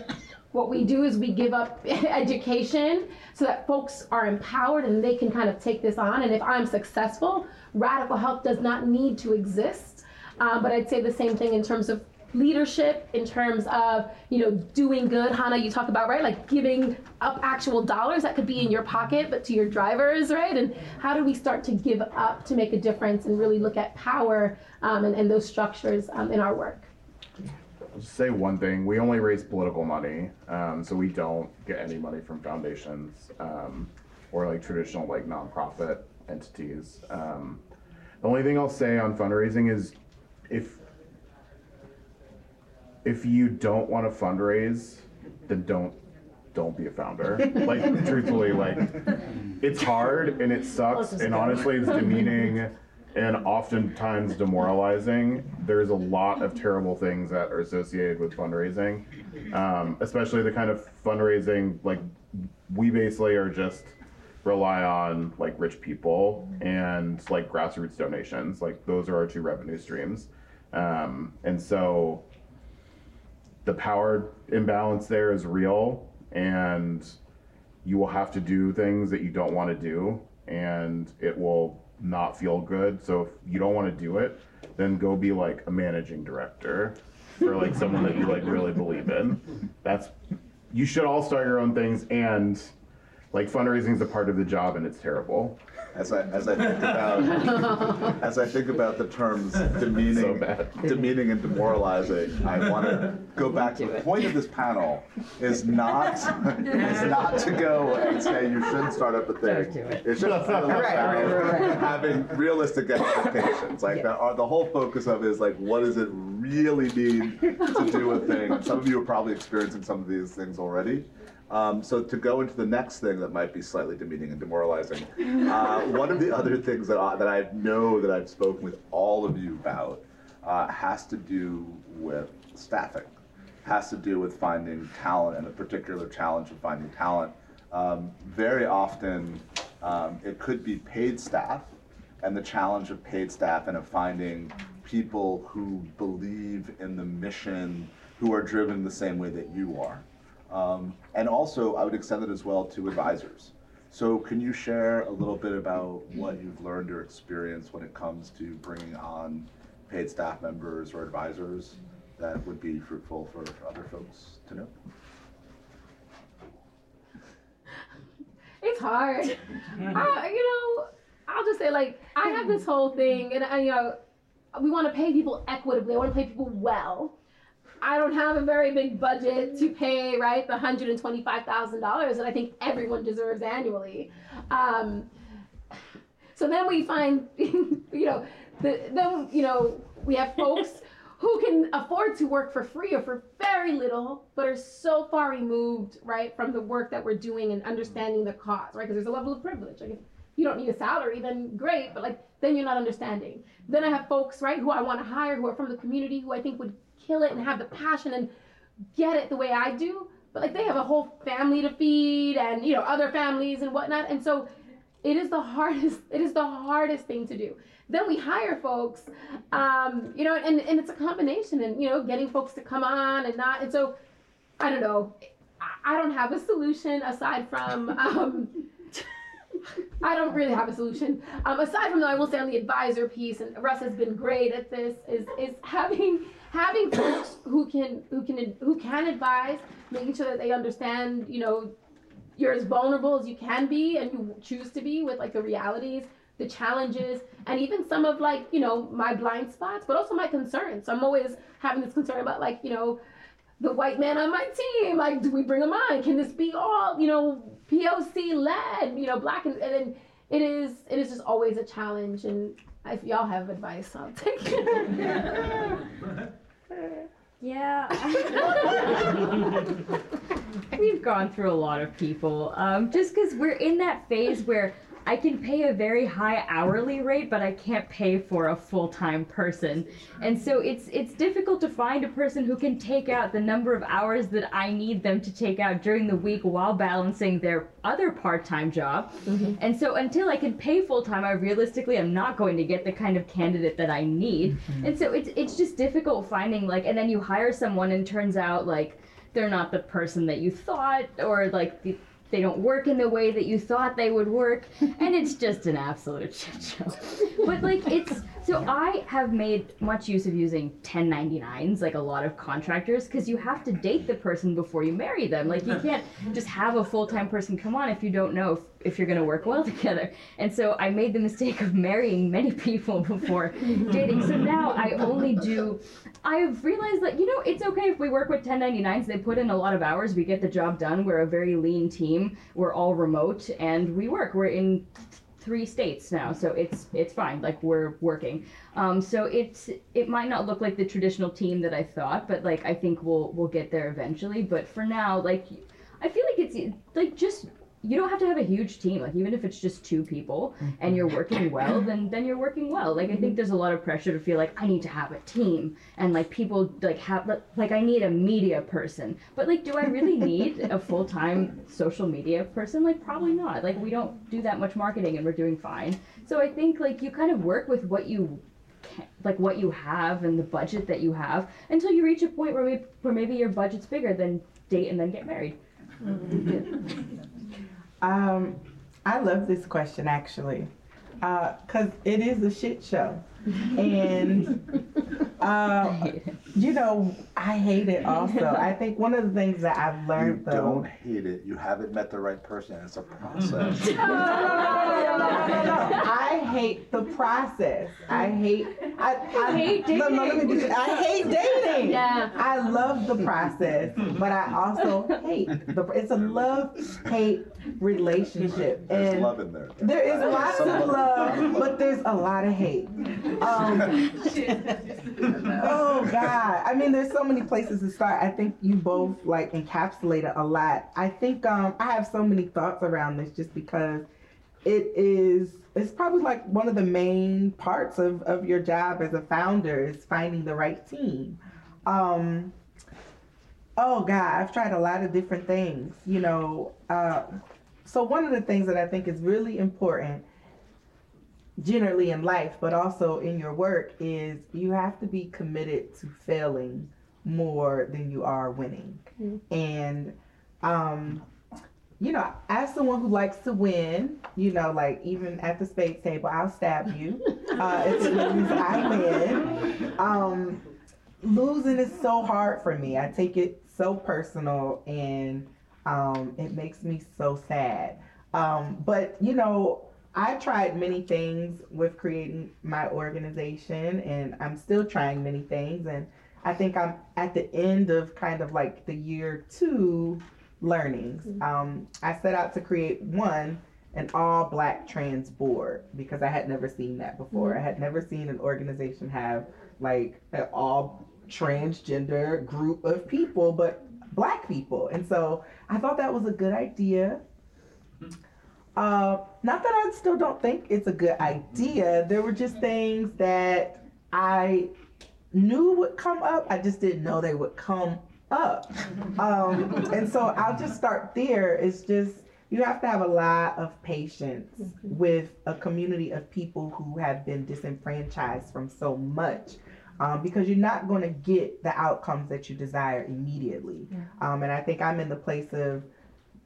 S6: What we do is we give up education so that folks are empowered and they can kind of take this on. And if I'm successful, radical health does not need to exist. Um, but I'd say the same thing in terms of leadership in terms of you know doing good hannah you talk about right like giving up actual dollars that could be in your pocket but to your drivers right and how do we start to give up to make a difference and really look at power um, and, and those structures um, in our work
S3: I'll just say one thing. We only raise political money, um, so we don't get any money from foundations um, or like traditional like nonprofit entities. Um, the only thing I'll say on fundraising is if if you don't want to fundraise, then don't don't be a founder. like truthfully, like it's hard and it sucks and honestly it's demeaning and oftentimes demoralizing. There's a lot of terrible things that are associated with fundraising, um, especially the kind of fundraising like we basically are just rely on like rich people and like grassroots donations. Like those are our two revenue streams, um, and so the power imbalance there is real, and you will have to do things that you don't want to do, and it will not feel good. So if you don't want to do it, then go be like a managing director for like someone that you like really believe in. That's you should all start your own things and like fundraising is a part of the job and it's terrible.
S2: As I, as I think about, as I think about the terms demeaning,
S3: bad.
S2: demeaning and demoralizing, I want to go back to the point of this panel is not, is not to go and say you shouldn't start up a thing.
S7: It.
S2: It's just
S4: Right, right, right,
S2: having realistic expectations. Like the, uh, the whole focus of it is like, what does it really mean to do a thing? Some of you are probably experiencing some of these things already. Um, so to go into the next thing that might be slightly demeaning and demoralizing, uh, one of the other things that I, that I know that I've spoken with all of you about uh, has to do with staffing, has to do with finding talent and the particular challenge of finding talent. Um, very often, um, it could be paid staff and the challenge of paid staff and of finding people who believe in the mission, who are driven the same way that you are. Um, and also, I would extend it as well to advisors. So, can you share a little bit about what you've learned or experienced when it comes to bringing on paid staff members or advisors that would be fruitful for other folks to know?
S6: it's hard I, you know i'll just say like i have this whole thing and, and you know we want to pay people equitably i want to pay people well I don't have a very big budget to pay, right, the $125,000 that I think everyone deserves annually. Um, so then we find, you know, the, then, you know, we have folks who can afford to work for free or for very little, but are so far removed, right, from the work that we're doing and understanding the cause, right? Because there's a level of privilege. Like if you don't need a salary, then great, but like then you're not understanding. Then I have folks, right, who I want to hire who are from the community who I think would kill it and have the passion and get it the way I do, but like they have a whole family to feed and you know other families and whatnot. And so it is the hardest it is the hardest thing to do then we hire folks um, you know and, and it's a combination and you know getting folks to come on and not and so i don't know i, don't have a solution aside from um, I don't really have a solution. Um, aside from though, I will say on the advisor piece, and Russ has been great at this, is is having having folks who can who can who can advise, making sure that they understand, you know, you're as vulnerable as you can be and you choose to be with like the realities the challenges and even some of like you know my blind spots but also my concerns. I'm always having this concern about like you know the white man on my team like do we bring him on? Can this be all you know poc led you know black and, and it is it is just always a challenge and if y'all have advice i'll take it
S5: Yeah. We've gone through a lot of people. Um, just because we're in that phase where I can pay a very high hourly rate, but I can't pay for a full time person. And so it's it's difficult to find a person who can take out the number of hours that I need them to take out during the week while balancing their other part time job. Mm-hmm. And so until I can pay full time, I realistically am not going to get the kind of candidate that I need. Mm-hmm. And so it's it's just difficult finding like and then you hire someone and turns out like they're not the person that you thought or like the, they don't work in the way that you thought they would work and it's just an absolute shit show. But like it's so i have made much use of using 1099s like a lot of contractors because you have to date the person before you marry them. Like you can't just have a full-time person come on if you don't know if, if you're going to work well together and so i made the mistake of marrying many people before dating so now i only do I've realized that you know it's okay if we work with 1099s. They put in a lot of hours. We get the job done. We're a very lean team. We're all remote and we work. We're in three states now, so it's it's fine. Like we're working. Um, so it's it might not look like the traditional team that I thought, but like I think we'll we'll get there eventually. But for now, like I feel like it's like just you don't have to have a huge team like even if it's just two people and you're mm-hmm. working well then then you're working well. Like i think mm-hmm. there's a lot of pressure to feel like i need to have a team and like people like have like i need a media person. But like do i really need a full-time social media person? Like probably not. Like we don't do that much marketing and we're doing fine. So i think like you kind of work with what you can, like what you have and the budget that you have until you reach a point where, maybe, where maybe your budget's bigger than date and then get married mm-hmm.
S4: Um, I love this question actually, because it is a shit show, and uh, you know I hate it also. I think one of the things that I've
S2: You
S4: learned though.
S2: don't hate it. You haven't met the right person. It's a process.
S4: No, no, no, no, no, no, no. I hate the process. I hate. I, I
S5: hate
S4: no, no, let me
S5: dating.
S4: get I hate dating.
S6: Yeah.
S4: I love the process, but I also hate the. It's a love hate relationship,
S2: There's
S4: and
S2: love in there.
S4: there is lots of love, but there's a lot of hate. Um, oh God! I mean, there's so many places to start. I think you both like encapsulated a lot. I think um, I have so many thoughts around this just because it is. It's probably like one of the main parts of, of your job as a founder is finding the right team. Um, oh God, I've tried a lot of different things. You know, uh, so one of the things that I think is really important generally in life, but also in your work, is you have to be committed to failing more than you are winning. And, um, you know, as someone who likes to win, you know, like even at the spades table, I'll stab you uh, if it means I win. Um, losing is so hard for me. I take it so personal and um, it makes me so sad. Um, but, you know, I tried many things with creating my organization, and I'm still trying many things. And I think I'm at the end of kind of like the year two learnings. Um, I set out to create one, an all black trans board, because I had never seen that before. I had never seen an organization have like an all transgender group of people, but black people. And so I thought that was a good idea. Uh, not that I still don't think it's a good idea. There were just things that I knew would come up. I just didn't know they would come up. Um, and so I'll just start there. It's just you have to have a lot of patience with a community of people who have been disenfranchised from so much. Um, because you're not going to get the outcomes that you desire immediately. Um, and I think I'm in the place of,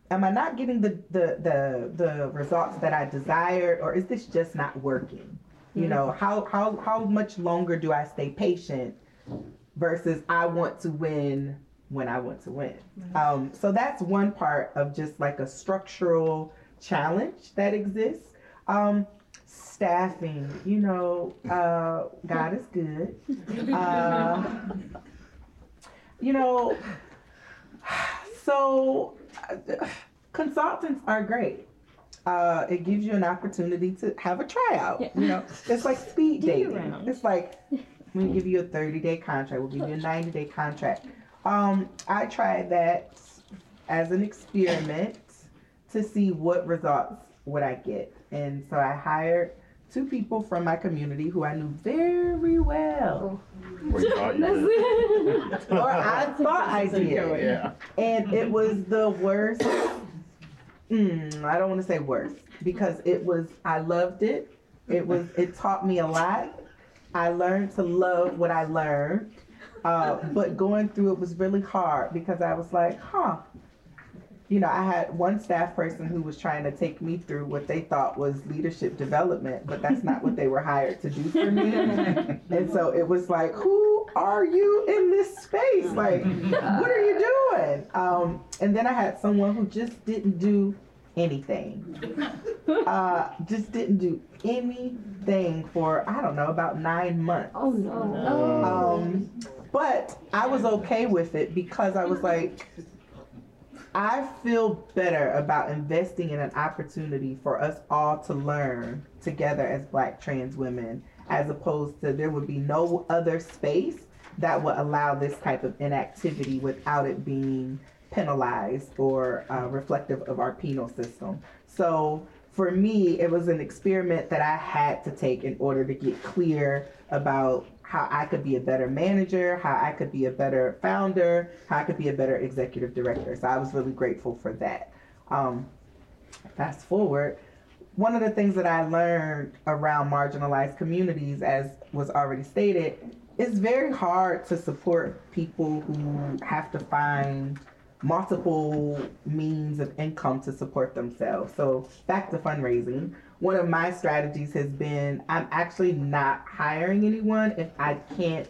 S4: am I not getting the, the, the, the results that I desired, or is this just not working? You know, how, how, how much longer do I stay patient versus I want to win when I want to win? Um, so that's one part of just like a structural challenge that exists. Um, staffing, you know, uh, God is good. Uh, you know, so consultants are great. Uh, it gives you an opportunity to have a tryout.
S5: Yeah.
S4: You know, it's like speed dating. It's like we give you a 30 day contract, we'll give you a 90 day contract. Um, I tried that as an experiment to see what results would I get. And so I hired two people from my community who I knew very well.
S3: Or you thought you did.
S4: Or I thought I did.
S3: Yeah.
S4: And it was the worst. Mm, I don't want to say worst because it was, I loved it. It was, it taught me a lot. I learned to love what I learned. Uh, but going through it was really hard because I was like, huh. You know, I had one staff person who was trying to take me through what they thought was leadership development, but that's not what they were hired to do for me. And so it was like, who are you in this space? Like, what are you doing? Um, and then I had someone who just didn't do anything. Uh, just didn't do anything for, I don't know, about nine months.
S6: Oh no.
S4: Um, but I was okay with it because I was like, I feel better about investing in an opportunity for us all to learn together as black trans women, as opposed to there would be no other space that would allow this type of inactivity without it being penalized or uh, reflective of our penal system. So for me, it was an experiment that I had to take in order to get clear about how I could be a better manager, how I could be a better founder, how I could be a better executive director. So I was really grateful for that. Um, fast forward, one of the things that I learned around marginalized communities, as was already stated, it's very hard to support people who have to find multiple means of income to support themselves. So back to fundraising. One of my strategies has been I'm actually not hiring anyone if I can't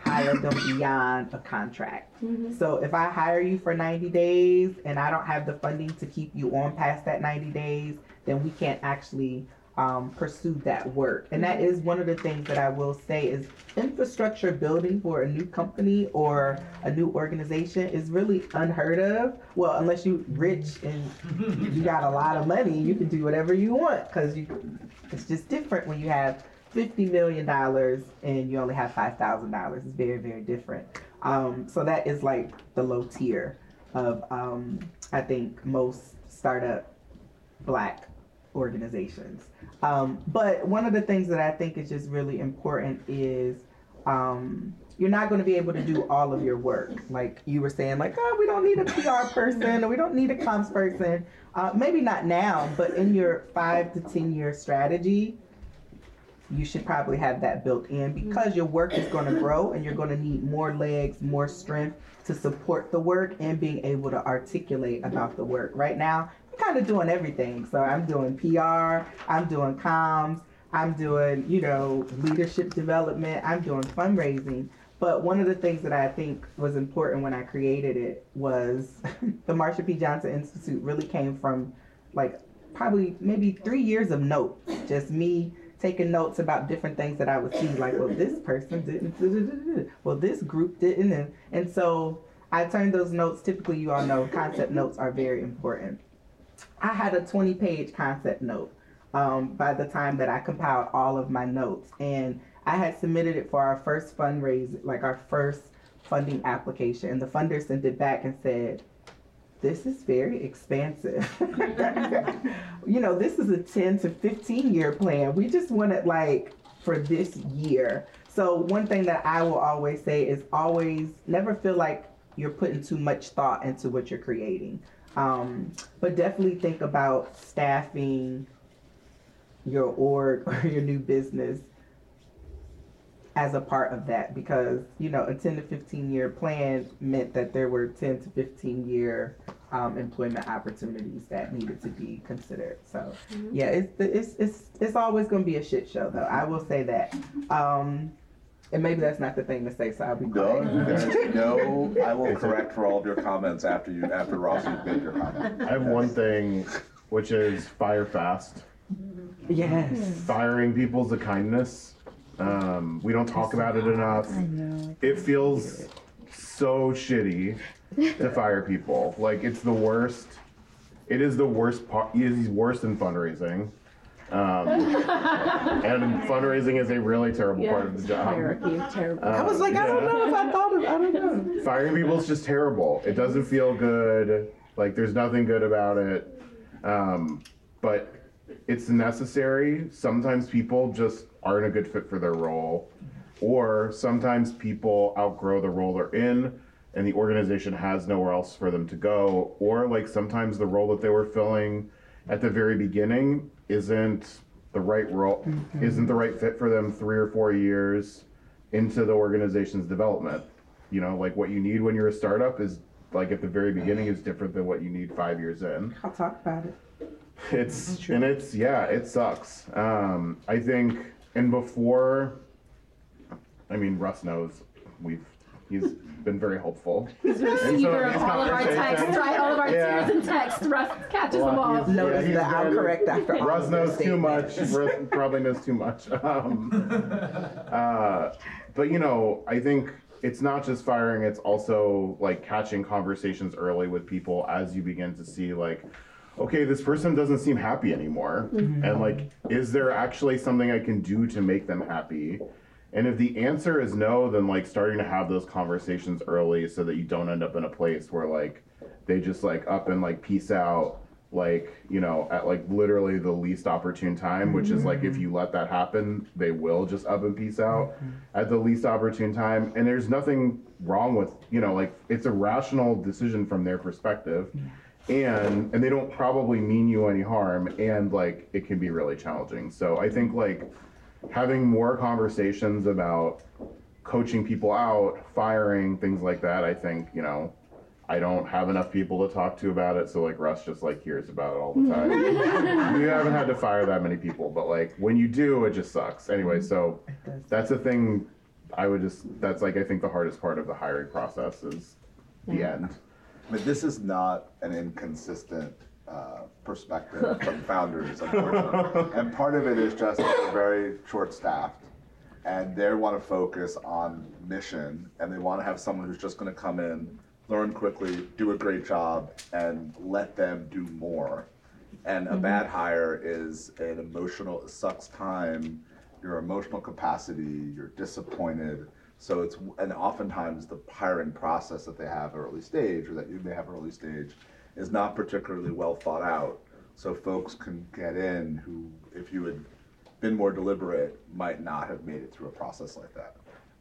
S4: hire them beyond a contract. Mm-hmm. So if I hire you for 90 days and I don't have the funding to keep you on past that 90 days, then we can't actually um, pursue that work. And that is one of the things that I will say is infrastructure building for a new company or a new organization is really unheard of. Well, unless you rich and you got a lot of money, you can do whatever you want because you it's just different when you have fifty million dollars and you only have five thousand dollars. It's very, very different. Um, so that is like the low tier of um, I think most startup black organizations. Um, but one of the things that I think is just really important is um, you're not going to be able to do all of your work. Like you were saying, like, oh, we don't need a PR person or we don't need a comms person. Uh, maybe not now, but in your five to 10 year strategy, you should probably have that built in because your work is going to grow and you're going to need more legs, more strength to support the work and being able to articulate about the work. Right now, kind of doing everything. So I'm doing PR, I'm doing comms, I'm doing, you know, leadership development, I'm doing fundraising. But one of the things that I think was important when I created it was the Marsha P. Johnson Institute really came from like probably maybe three years of notes, just me taking notes about different things that I would see, like, well, this person didn't, well, this group didn't, and, and so I turned those notes. Typically, you all know concept notes are very important. I had a 20 page concept note um, by the time that I compiled all of my notes, and I had submitted it for our first fundraiser, like our first funding application, and the funder sent it back and said, this is very expansive. you know, this is a 10 to 15 year plan. We just want it like for this year. So, one thing that I will always say is always never feel like you're putting too much thought into what you're creating. Um, but definitely think about staffing your org or your new business as a part of that because you know a 10 to 15 year plan meant that there were 10 to 15 year um, employment opportunities that needed to be considered. So yeah it's it's it's it's always going to be a shit show though i will say that. Um, and maybe that's not the thing to say so i'll be
S2: No,
S4: quiet
S2: there's no, I will correct for all of your comments after you, after Ross, you've made your comment.
S3: I have one thing, which is fire fast.
S4: yes
S3: Firing people's a kindness. Um, we don't talk about it enough.
S5: I know.
S3: It feels so shitty to fire people. Like it's the worst. It is the worst part. It is worse than fundraising. Um, and fundraising is a really terrible part of the job.
S6: Hierarchy is terrible.
S4: i was like i don't know if i thought of i don't know
S3: Firing people is just terrible. It doesn't feel good. Like there's nothing good about it. Um, but it's necessary. Sometimes people just aren't a good fit for their role, or sometimes people outgrow the role they're in, and the organization has nowhere else for them to go. Or like sometimes the role that they were filling at the very beginning isn't the right role, isn't the right fit for them three or four years into the organization's development. You know, like what you need when you're a startup is like at the very beginning is different than what you need five years in.
S4: i'll talk about it
S3: It's and it's yeah, it sucks. Um, I think and before, I mean, Russ knows we've he's been very helpful.
S6: He's the receiver
S3: these
S6: of all of our texts, right? All of our
S3: Yeah.
S6: tears and texts. Russ catches them all.
S3: he's-
S4: notice
S3: yeah, he's
S4: that i'm correct after all
S3: Russ knows too much. Russ probably knows too much. Um, uh, but you know, I think it's not just firing; it's also like catching conversations early with people as you begin to see like, okay, this person doesn't seem happy anymore, and like, is there actually something I can do to make them happy? And if the answer is no, then like starting to have those conversations early so that you don't end up in a place where like they just like up and like peace out like you know at like literally the least opportune time which is like if mm-hmm. you let that happen they will just up and peace out mm-hmm. at the least opportune time. And there's nothing wrong with you know like it's a rational decision from their perspective. And and they don't probably mean you any harm. And like it can be really challenging. So i think like having more conversations about coaching people out firing things like that i think you know I don't have enough people to talk to about it, so like Russ just like hears about it all the time. we haven't had to fire that many people, but like when you do, it just sucks. Anyway, so that's a thing. I would just that's like I think the hardest part of the hiring process is the end.
S2: But this is not an inconsistent uh, perspective from founders, unfortunately. and part of it is just they're very short-staffed, and they want to focus on mission, and they want to have someone who's just going to come in, learn quickly, do a great job, and let them do more. And a bad hire is an emotional, it sucks time, your emotional capacity, you're disappointed. So it's, and oftentimes the hiring process that they have at early stage, or that you may have early stage, is not particularly well thought out. So folks can get in who, if you had been more deliberate, might not have made it through a process like that.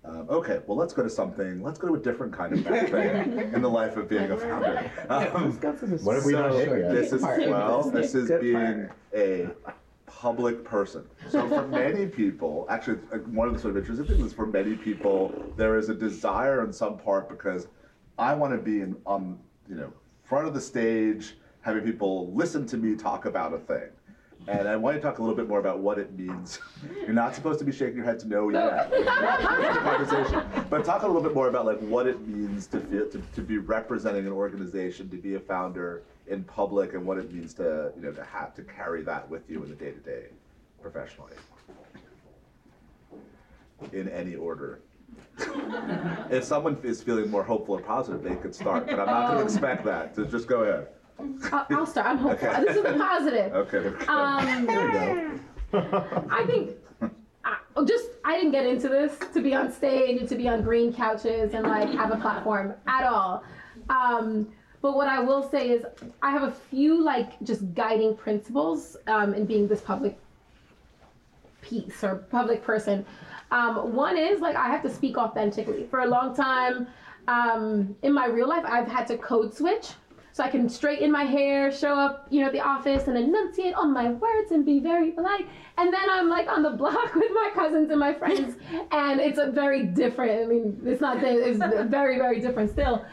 S2: Um, okay, well, let's go to something, let's go to a different kind of bad thing in the life of being a founder. Um,
S3: What have we not
S2: so
S3: hit yet?
S2: This is, well, this is being a public person. So for many people, actually, uh, one of the sort of interesting things is for many people, there is a desire in some part because I want to be in, on, you know, front of the stage, having people listen to me talk about a thing. And I want to talk a little bit more about what it means. You're not supposed to be shaking your head to no yet. conversation. But talk a little bit more about like what it means to feel to, to be representing an organization, to be a founder in public, and what it means to you know to have to carry that with you in the day to day, professionally. In any order. if someone is feeling more hopeful or positive, they could start. But I'm not going to expect that. So just go ahead.
S6: I'll, I'll start. I'm hopeful.
S2: Okay.
S6: This is a positive.
S2: Okay.
S6: Um,
S3: There you go.
S6: I think I, just I didn't get into this to be on stage and to be on green couches and like have a platform at all. Um, but what I will say is I have a few like just guiding principles um, in being this public piece or public person. Um, one is like I have to speak authentically. For a long time, um, in my real life, I've had to code switch so I can straighten my hair, show up, you know, at the office and enunciate on my words and be very polite. And then I'm like on the block with my cousins and my friends, and it's a very different. I mean, it's not that it's very very different still.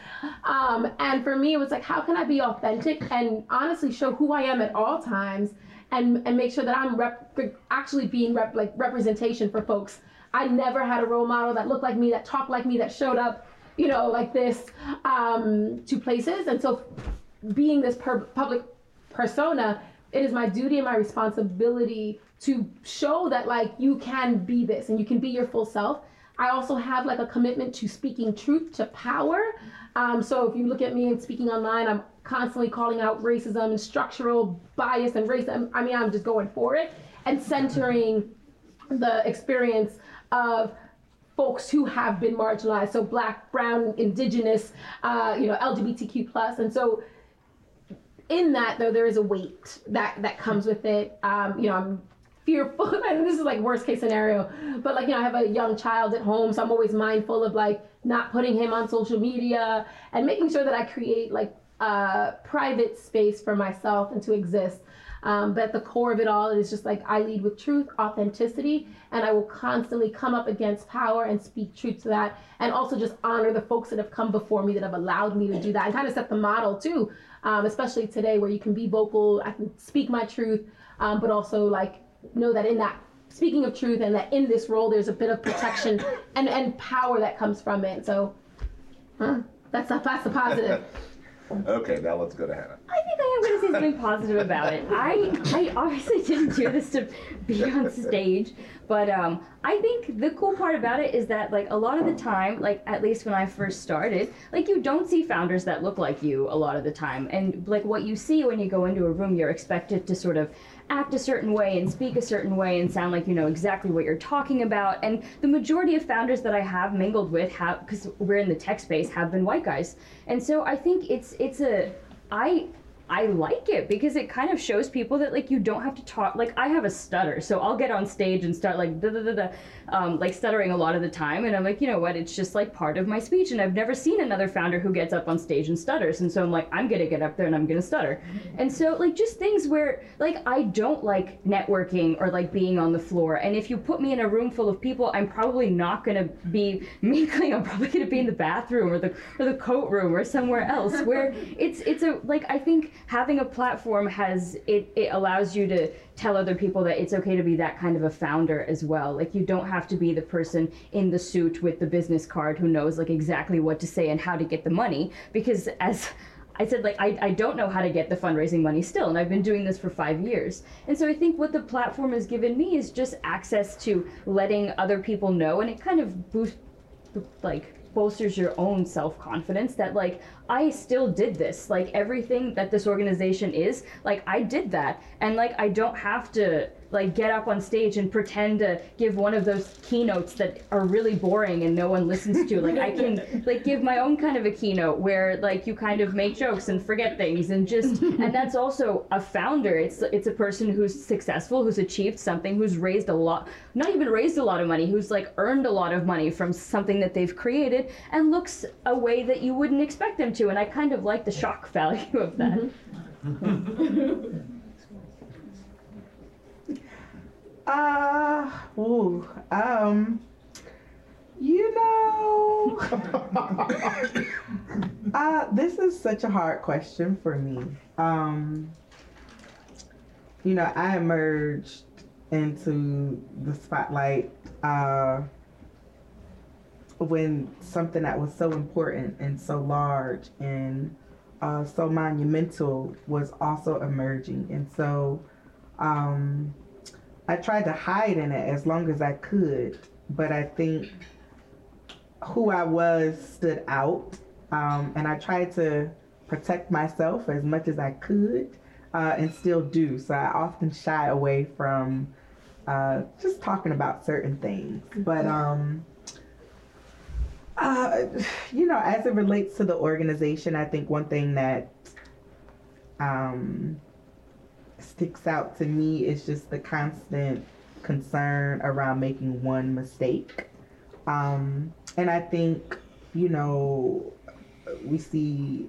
S6: Um, and for me, it was like, how can I be authentic and honestly show who I am at all times, and and make sure that I'm rep- actually being rep- like representation for folks. I never had a role model that looked like me, that talked like me, that showed up you know, like this um, to places. And so, being this per- public persona, it is my duty and my responsibility to show that like you can be this and you can be your full self. I also have like a commitment to speaking truth to power. Um, so if you look at me and speaking online, I'm constantly calling out racism and structural bias and racism. I mean, I'm just going for it and centering the experience of folks who have been marginalized, so black, brown, indigenous, uh, you know, LGBTQ plus, and so in that though there is a weight that that comes with it. Um, you know, I'm fearful, and this is like worst case scenario, but like you know, I have a young child at home, so I'm always mindful of like not putting him on social media and making sure that I create like a private space for myself and to exist. Um, but at the core of it all, it is just like I lead with truth, authenticity, and I will constantly come up against power and speak truth to that, and also just honor the folks that have come before me that have allowed me to do that, and kind of set the model too, um, especially today where you can be vocal, I can speak my truth, um, but also like know that in that speaking of truth and that in this role there's a bit of protection and and power that comes from it. So, huh, that's the, that's the positive.
S2: Okay, now let's go to Hannah.
S5: I think I am going to say something positive about it. I I obviously didn't do this to be on stage, but um, I think the cool part about it is that like a lot of the time, like at least when I first started, like you don't see founders that look like you a lot of the time, and like what you see when you go into a room, you're expected to sort of act a certain way and speak a certain way and sound like you know exactly what you're talking about. And the majority of founders that I have mingled with have because we're in the tech space have been white guys. And so I think it's it's a I I like it because it kind of shows people that like you don't have to talk like I have a stutter so I'll get on stage and start like da da da da um, like stuttering a lot of the time and I'm like you know what? It's just like part of my speech and I've never seen another founder who gets up on stage and stutters and so I'm like I'm gonna get up there and I'm gonna stutter. And so like just things where like I don't like networking or like being on the floor and if you put me in a room full of people I'm probably not gonna be mingling I'm probably gonna be in the bathroom or the or the coat room or somewhere else where it's it's a like I think having a platform has it it allows you to tell other people that it's okay to be that kind of a founder as well like you don't have to be the person in the suit with the business card who knows like exactly what to say and how to get the money because as I said, like, I, I don't know how to get the fundraising money still, and I've been doing this for five years. And so I think what the platform has given me is just access to letting other people know, and it kind of boosts, like, bolsters your own self confidence that, like, I still did this. Like, everything that this organization is, like, I did that. And, like, I don't have to, like, get up on stage and pretend to give one of those keynotes that are really boring and no one listens to. Like, I can, like, give my own kind of a keynote where, like, you kind of make jokes and forget things and just, and that's also a founder. It's, it's a person who's successful, who's achieved something, who's raised a lot, not even raised a lot of money, who's, like, earned a lot of money from something that they've created and looks a way that you wouldn't expect them to. And I kind of like the shock value of that. Mm-hmm.
S4: Uh, ooh, um, you know, uh, this is such a hard question for me. Um, you know, I emerged into the spotlight uh, when something that was so important and so large and uh, so monumental was also emerging, and so. Um, I tried to hide in it as long as I could, but I think who I was stood out, um, and I tried to protect myself as much as I could, uh, and still do. So I often shy away from uh, just talking about certain things, but um, uh, you know, as it relates to the organization, I think one thing that um, sticks out to me is just the constant concern around making one mistake. Um, and I think you know, we see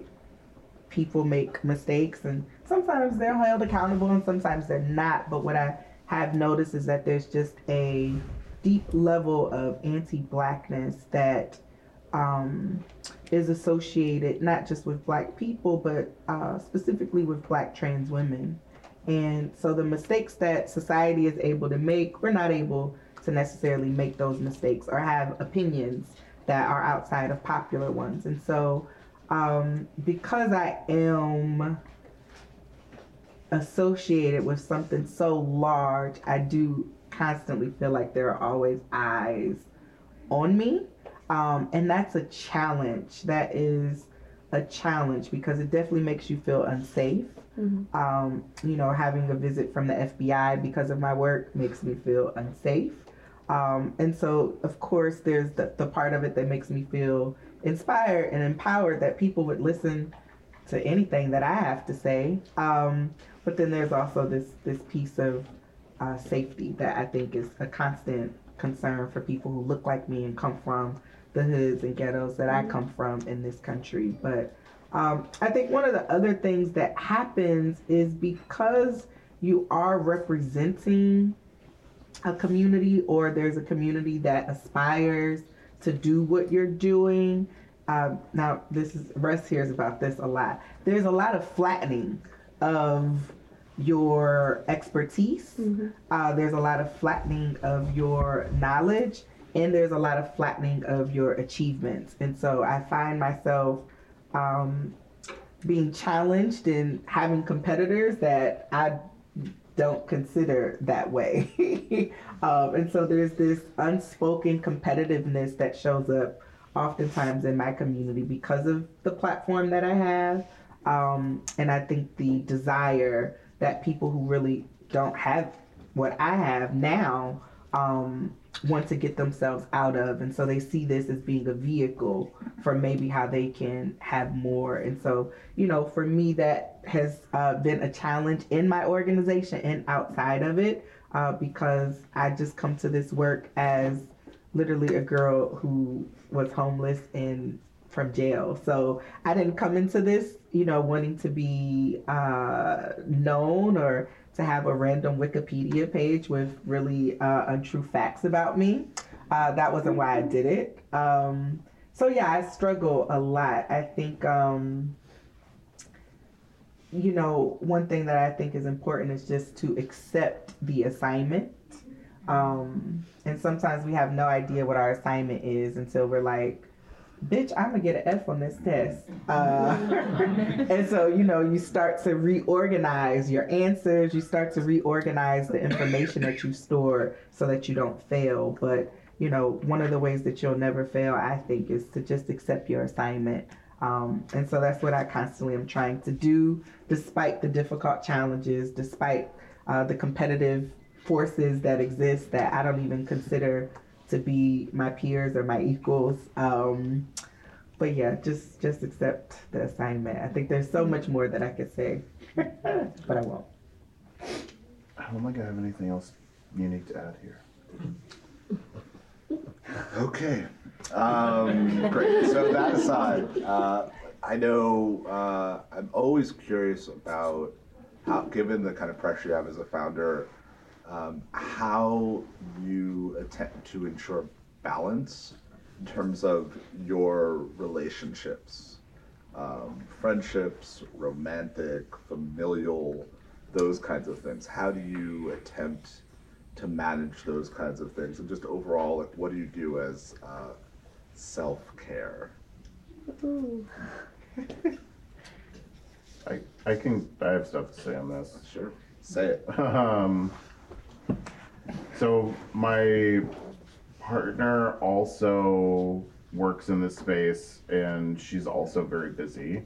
S4: people make mistakes and sometimes they're held accountable and sometimes they're not. But what I have noticed is that there's just a deep level of anti blackness that um, is associated not just with black people, but uh, specifically with black trans women. And so the mistakes that society is able to make, we're not able to necessarily make those mistakes or have opinions that are outside of popular ones. And so um, because I am associated with something so large, I do constantly feel like there are always eyes on me. Um, and that's a challenge. That is a challenge because it definitely makes you feel unsafe. Mm-hmm. Um, you know, having a visit from the FBI because of my work makes me feel unsafe. Um, and so, of course, there's the, the part of it that makes me feel inspired and empowered that people would listen to anything that I have to say. Um, but then there's also this this piece of uh, safety that I think is a constant concern for people who look like me and come from the hoods and ghettos that I come from in this country. But um, I think one of the other things that happens is because you are representing a community or there's a community that aspires to do what you're doing. Um, now, this is Russ hears about this a lot. There's a lot of flattening of your expertise. Mm-hmm. Uh, there's a lot of flattening of your knowledge, and there's a lot of flattening of your achievements. And so I find myself um, being challenged and having competitors that I don't consider that way. um, and so there's this unspoken competitiveness that shows up oftentimes in my community because of the platform that I have. Um, and I think the desire that people who really don't have what I have now um, want to get themselves out of. And so they see this as being a vehicle for maybe how they can have more. And so, you know, for me, that has uh, been a challenge in my organization and outside of it uh, because I just come to this work as literally a girl who was homeless and from jail. So I didn't come into this, you know, wanting to be uh, known or to have a random Wikipedia page with really uh, untrue facts about me. Uh, that wasn't why I did it. Um, so yeah, I struggle a lot. I think, um, you know, one thing that I think is important is just to accept the assignment. Um, and sometimes we have no idea what our assignment is until we're like, bitch, I'm gonna get an F on this test. Uh, and so, you know, you start to reorganize your answers, you start to reorganize the information that you store so that you don't fail. But, you know, one of the ways that you'll never fail, I think, is to just accept your assignment. Um, and so that's what I constantly am trying to do, despite the difficult challenges, despite uh, the competitive forces that exist that I don't even consider to be my peers or my equals. Um, but yeah, just just accept the assignment. I think there's so much more that I could say, but I won't.
S3: I don't think I have anything else unique to add here.
S2: Okay. Um, great. So that aside, uh, I know uh, I'm always curious about how, given the kind of pressure you have as a founder, um, how you attempt to ensure balance in terms of your relationships, um, friendships, romantic, familial, those kinds of things. How do you attempt to manage those kinds of things, and just overall, like, what do you do as uh, self care?
S3: I I can I have stuff to say on this.
S2: Sure, say it.
S3: um, so my partner also works in this space and she's also very busy.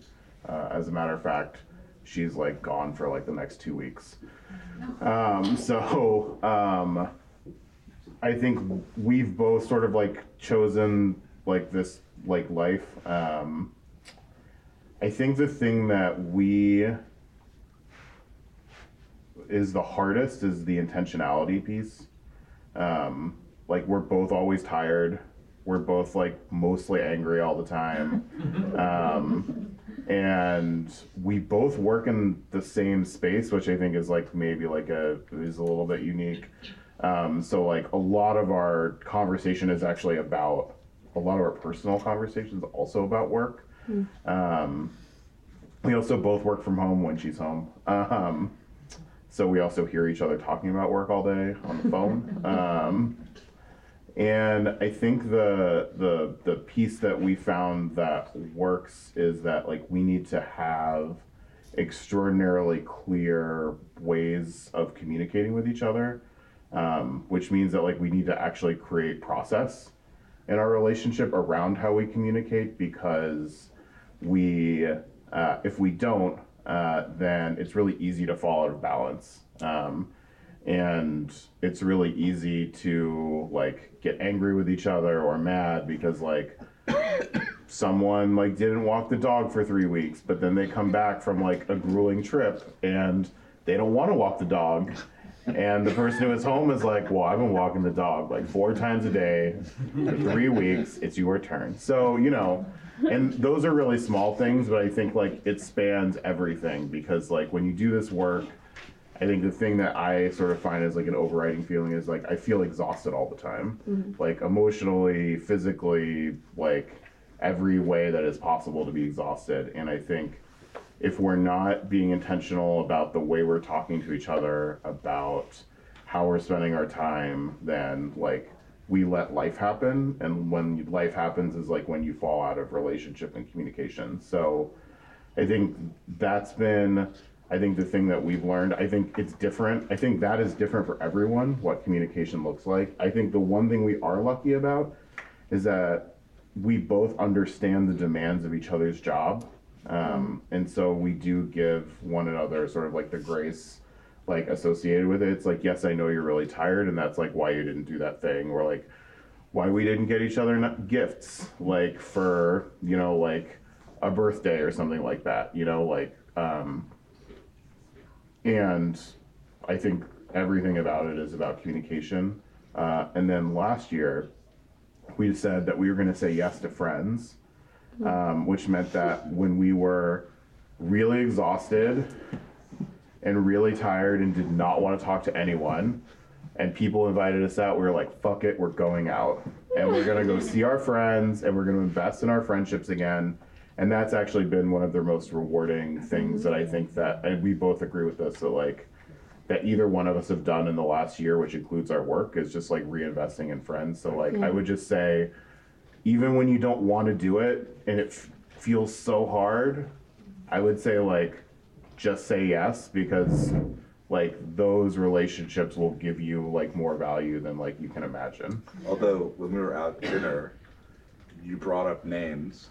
S3: Uh, as a matter of fact, she's like gone for like the next two weeks. Um, so um, I think we've both sort of like chosen like this like life. Um, I think the thing that we is the hardest is the intentionality piece. Um, like we're both always tired. we're both like mostly angry all the time. Um, and we both work in the same space, which I think is like maybe like a is a little bit unique. Um, so like a lot of our conversation is actually about a lot of our personal conversations also about work. Um, we also both work from home when she's home. Um, so we also hear each other talking about work all day on the phone. Um, and I think the the the piece that we found that works is that like we need to have extraordinarily clear ways of communicating with each other, um, which means that like we need to actually create process in our relationship around how we communicate because we uh, if we don't uh, then it's really easy to fall out of balance. Um, and it's really easy to like get angry with each other or mad because like someone like didn't walk the dog for three weeks but then they come back from like a grueling trip and they don't want to walk the dog. And the person who is home is like well i've been walking the dog like four times a day for three weeks. It's your turn. So you know and those are really small things but i think like it spans everything because like when you do this work I think the thing that I sort of find as like an overriding feeling is like I feel exhausted all the time, mm-hmm. like emotionally, physically, like every way that is possible to be exhausted. And I think if we're not being intentional about the way we're talking to each other, about how we're spending our time, then like we let life happen. And when life happens is like when you fall out of relationship and communication. So I think that's been I think the thing that we've learned, I think it's different. I think that is different for everyone, what communication looks like. I think the one thing we are lucky about is that we both understand the demands of each other's job. Um, and so we do give one another sort of like the grace like associated with it. It's like, yes, I know you're really tired, and that's like why you didn't do that thing, or like why we didn't get each other gifts, like for, you know, like a birthday or something like that, you know, like, um, and I think everything about it is about communication. Uh, and then last year, we said that we were going to say yes to friends, um, which meant that when we were really exhausted and really tired and did not want to talk to anyone, and people invited us out, we were like, fuck it, we're going out. And we're going to go see our friends and we're going to invest in our friendships again. And that's actually been one of the most rewarding things that I mm-hmm. think that, and we both agree with this, that like, that either one of us have done in the last year, which includes our work, is just like reinvesting in friends. So like, I mm-hmm. would just say, even when you don't want to do it and it f- feels so hard, I would say like, just say yes because like those relationships will give you like more value than like you can imagine.
S2: Although when we were out to dinner, you brought up names,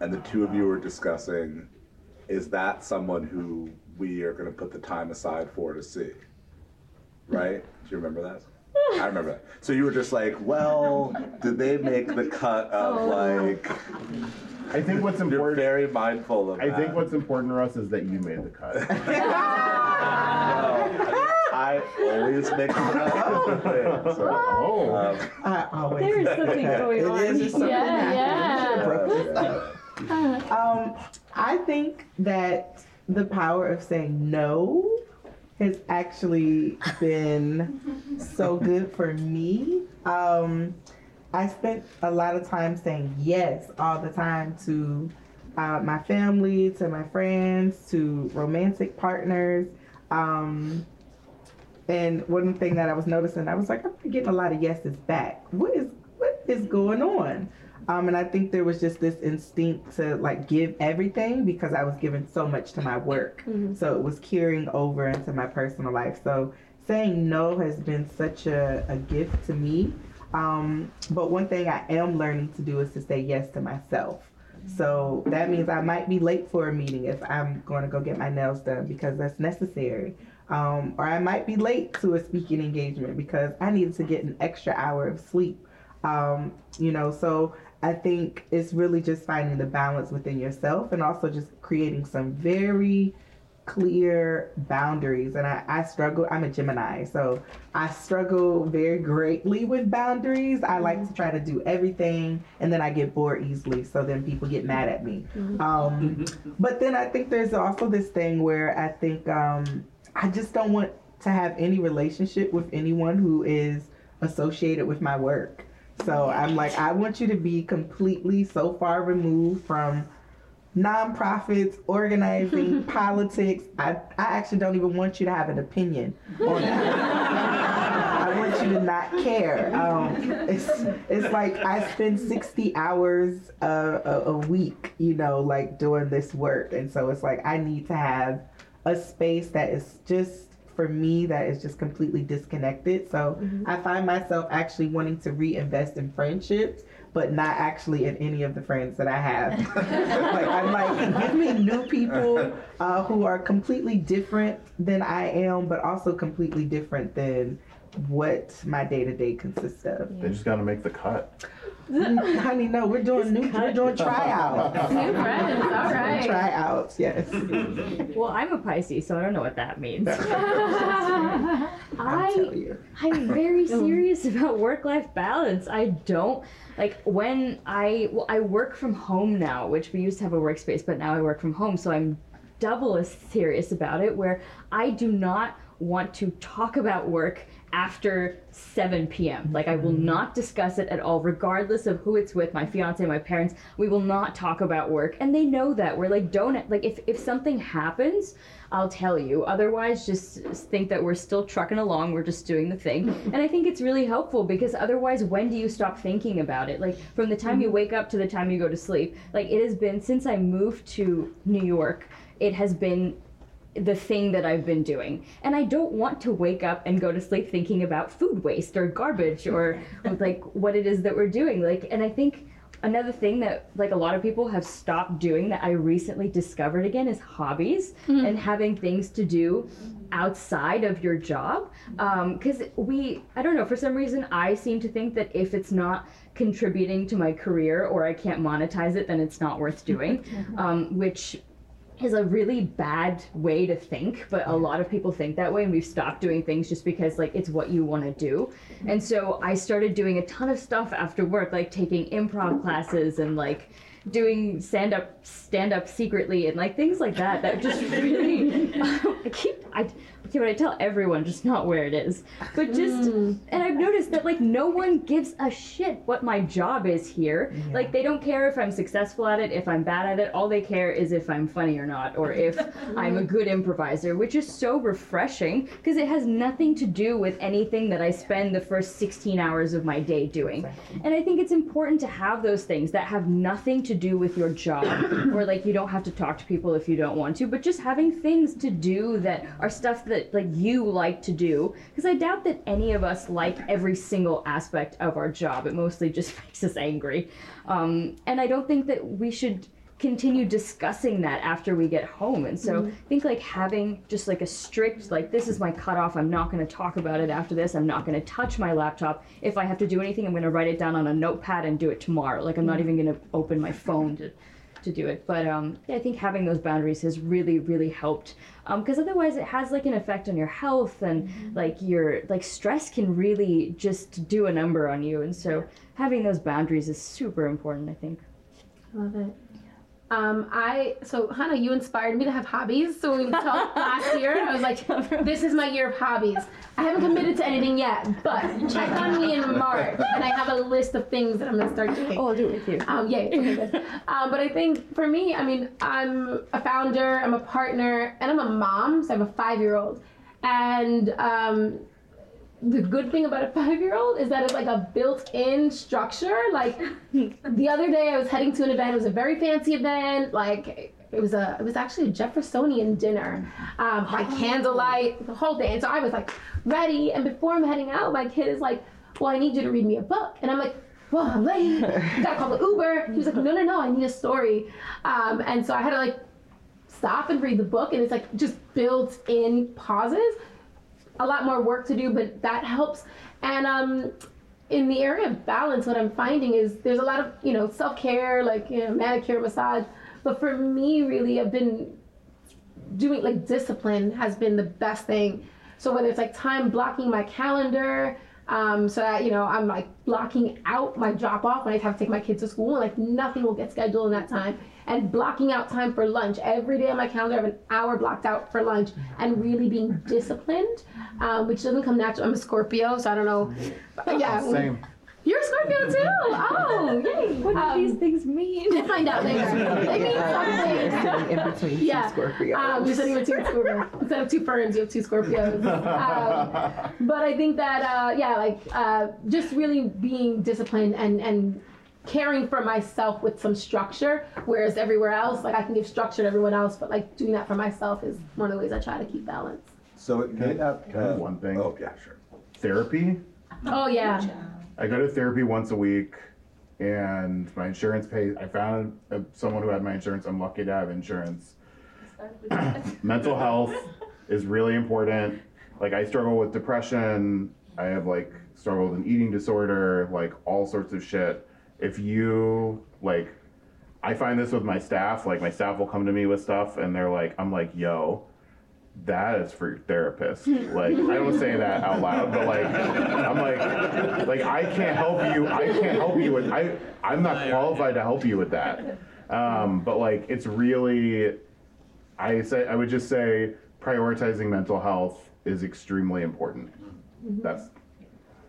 S2: and the two of you were discussing, is that someone who we are going to put the time aside for to see? Right? Do you remember that? I remember that. So you were just like, well, did they make the cut of oh. like?
S3: I think what's important.
S2: You're very mindful of
S3: I
S2: that.
S3: think what's important to us is that you made the cut.
S2: I always make the cut. So,
S3: oh,
S2: um,
S4: I always.
S5: There is something going
S4: It
S5: on.
S4: is just something
S6: Yeah,
S4: happening.
S6: yeah.
S2: yeah, yeah.
S4: Um, I think that the power of saying no has actually been so good for me. Um, I spent a lot of time saying yes all the time to uh, my family, to my friends, to romantic partners. Um, and one thing that I was noticing, I was like, I'm getting a lot of yeses back. What is what is going on? Um, and I think there was just this instinct to like give everything because I was giving so much to my work. So it was carrying over into my personal life. So saying no has been such a, a gift to me. Um, but one thing I am learning to do is to say yes to myself. So that means I might be late for a meeting if I'm going to go get my nails done because that's necessary. Um, or I might be late to a speaking engagement because I needed to get an extra hour of sleep. Um, you know, so I think it's really just finding the balance within yourself and also just creating some very clear boundaries and I, I struggle i'm a gemini so i struggle very greatly with boundaries. I like to try to do everything and then i get bored easily so then people get mad at me. Um, but then i think there's also this thing where i think um, i just don't want to have any relationship with anyone who is associated with my work. So i'm like i want you to be completely so far removed from nonprofits, organizing, politics. I, I actually don't even want you to have an opinion on that. I want you to not care. Um, it's, it's like I spend 60 hours a, a, a week, you know, like doing this work. And so it's like I need to have a space that is just for me that is just completely disconnected. So I find myself actually wanting to reinvest in friendships, but not actually in any of the friends that I have. like I'm like, give me new people uh, who are completely different than I am, but also completely different than what my day to day consists of.
S3: They just gotta make the cut.
S4: Honey, no, we're doing new, we're doing tryouts.
S6: New friends, all right.
S4: Tryouts, yes.
S5: Well, I'm a Pisces, so I don't know what that means.
S4: I'll
S5: I
S4: tell you.
S5: I'm very serious about work-life balance. I don't like when I well I work from home now, which we used to have a workspace, but now I work from home, so I'm double as serious about it where I do not want to talk about work after 7 p.m. Like I will mm-hmm. not discuss it at all regardless of who it's with, my fiance, my parents. We will not talk about work and they know that. We're like don't like if if something happens, I'll tell you. Otherwise, just think that we're still trucking along. We're just doing the thing. And I think it's really helpful because otherwise, when do you stop thinking about it? Like from the time you mm-hmm. wake up to the time you go to sleep. Like it has been since I moved to New York. It has been the thing that I've been doing. And I don't want to wake up and go to sleep thinking about food waste or garbage or like what it is that we're doing. Like and I think another thing that like a lot of people have stopped doing that I recently discovered again is hobbies and having things to do outside of your job because we i don't know for some reason i seem to think that if it's not contributing to my career or i can't monetize it then it's not worth doing um, which is a really bad way to think but a lot of people think that way and we've stopped doing things just because like it's what you want to do mm-hmm. and so i started doing a ton of stuff after work like taking improv classes and like doing stand up stand up secretly and like things like that that just really i keep i okay but i tell everyone just not where it is. But just hmm. and i've noticed that like no one gives a shit what my job is here. Like they don't care if i'm successful at it if i'm bad at it. All they care is if i'm funny or not or if i'm a good improviser which is so refreshing because it has nothing to do with anything that i spend the first 16 hours of my day doing. And I think it's important to have those things that have nothing to do with your job, or like you don't have to talk to people if you don't want to, but just having things to do that are stuff that like you like to do. Because I doubt that any of us like every single aspect of our job. It mostly just makes us angry. Um, and I don't think that we should continue discussing that after we get home and so i think like having just like a strict like this is my cutoff i'm not going to talk about it after this i'm not going to touch my laptop if i have to do anything i'm going to write it down on a notepad and do it tomorrow like i'm not even going to open my phone to to do it but um yeah i think having those boundaries has really really helped because otherwise it has like an effect on your health and like your like stress can really just do a number on you and so having those boundaries is super important i think.
S6: I Love it. Um, I so Hannah, you inspired me to have hobbies. So when we talked last year, and I was like, "This is my year of hobbies." I haven't committed to anything yet, but check on me in March, and I have a list of things that I'm gonna start doing.
S5: oh i'll do it with you
S6: Um, yay. Okay. Um, but I think for me, I mean, I'm a founder, I'm a partner, and I'm a mom. So I have a five year old. And um, the good thing about a five year old is that it's like a built in structure. Like the other day, I was heading to an event, it was a very fancy event. Like, it was a, it was actually a Jeffersonian dinner, um, by candlelight, the whole day. And so I was like ready. And before I'm heading out, my kid is like, "Well, I need you to read me a book." And I'm like, "Well, I'm late. Gotta call the Uber." He was like, "No, no, no, I need a story." Um, and so I had to like stop and read the book, and it's like just built in pauses. A lot more work to do, but that helps. And um, in the area of balance, what I'm finding is there's a lot of you know self care, like you know manicure, massage. But for me, really, I've been doing like discipline has been the best thing. So whether it's like time blocking my calendar, um, so that you know I'm like blocking out my drop off when I have to take my kids to school, and like nothing will get scheduled in that time, and blocking out time for lunch every day on my calendar. I have an hour blocked out for lunch, and really being disciplined, um, which doesn't come natural. I'm a Scorpio, so I don't know. Yeah,
S3: Same.
S6: you're a Scorpio too. Oh, yay!
S5: What do
S6: Um,
S5: these things mean?
S6: We'll find out later. They mean
S4: You're
S6: something.
S4: sitting in between two
S6: Yeah.
S4: Scorpios.
S6: Um, you're sitting with two Scorpios. Instead of two ferns, you have two Scorpios. Um, but I think that, uh, yeah, like uh, just really being disciplined and, and caring for myself with some structure, whereas everywhere else, like I can give structure to everyone else, but like doing that for myself is one of the ways I try to keep balance.
S2: So it may not.
S3: can I add
S2: uh,
S3: one thing?
S2: Oh, yeah, sure.
S3: Therapy.
S6: Oh, yeah.
S3: I go to therapy once a week, and my insurance pays. I found uh, someone who had my insurance. I'm lucky to have insurance. Mental health is really important. Like I struggle with depression. I have like struggled with an eating disorder, like all sorts of shit. If you like, I find this with my staff. Like my staff will come to me with stuff, and they're like, I'm like, yo. That is for your therapist. Like I don't say that out loud, but like I'm like like I can't help you. I can't help you with I I'm not qualified to help you with that. Um, but like it's really I say I would just say prioritizing mental health is extremely important. That's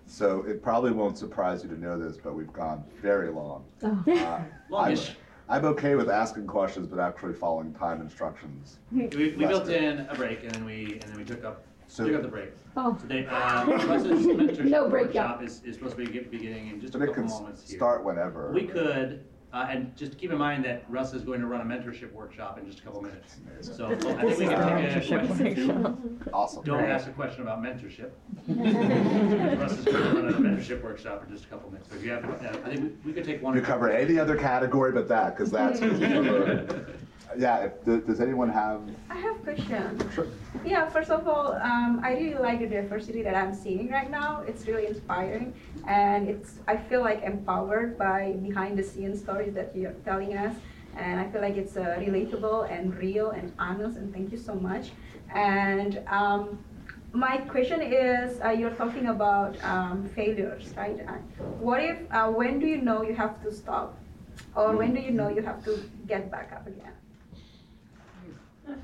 S2: So it probably won't surprise you to know this, but we've gone very long.
S6: Oh.
S2: Uh, I'm,
S7: Longish.
S2: I'm okay with asking questions, but actually following time instructions.
S7: We, we built in a break and then we, and then we took up,
S2: So-
S7: took up the break.
S6: Oh.
S7: So they, uh,
S6: No break,
S7: workshop is, is supposed to be get- beginning in just a
S2: But it
S7: couple
S2: can
S7: moments here.
S2: start whenever.
S7: We could, uh, and just keep in mind that Russ is going to run a mentorship workshop in just a couple minutes. So I think we can take a question.
S2: Awesome.
S7: Don't ask a question about mentorship. Russ is going to run a mentorship workshop in just a couple minutes. So if you have, uh, I think we- we could take one.
S2: You cover any other category but that, because that's. yeah. If, does anyone have?
S8: I have a question.
S2: Sure.
S8: Yeah, first of all, um, I really like the diversity that I'm seeing right now. It's really inspiring, and it's I feel like empowered by behind the scenes stories that you're telling us, and I feel like it's uh, relatable and real and honest. And thank you so much. And um, my question is, uh, you're talking about um, failures, right? Uh, what if? Uh, when do you know you have to stop, or when do you know you have to get back up again?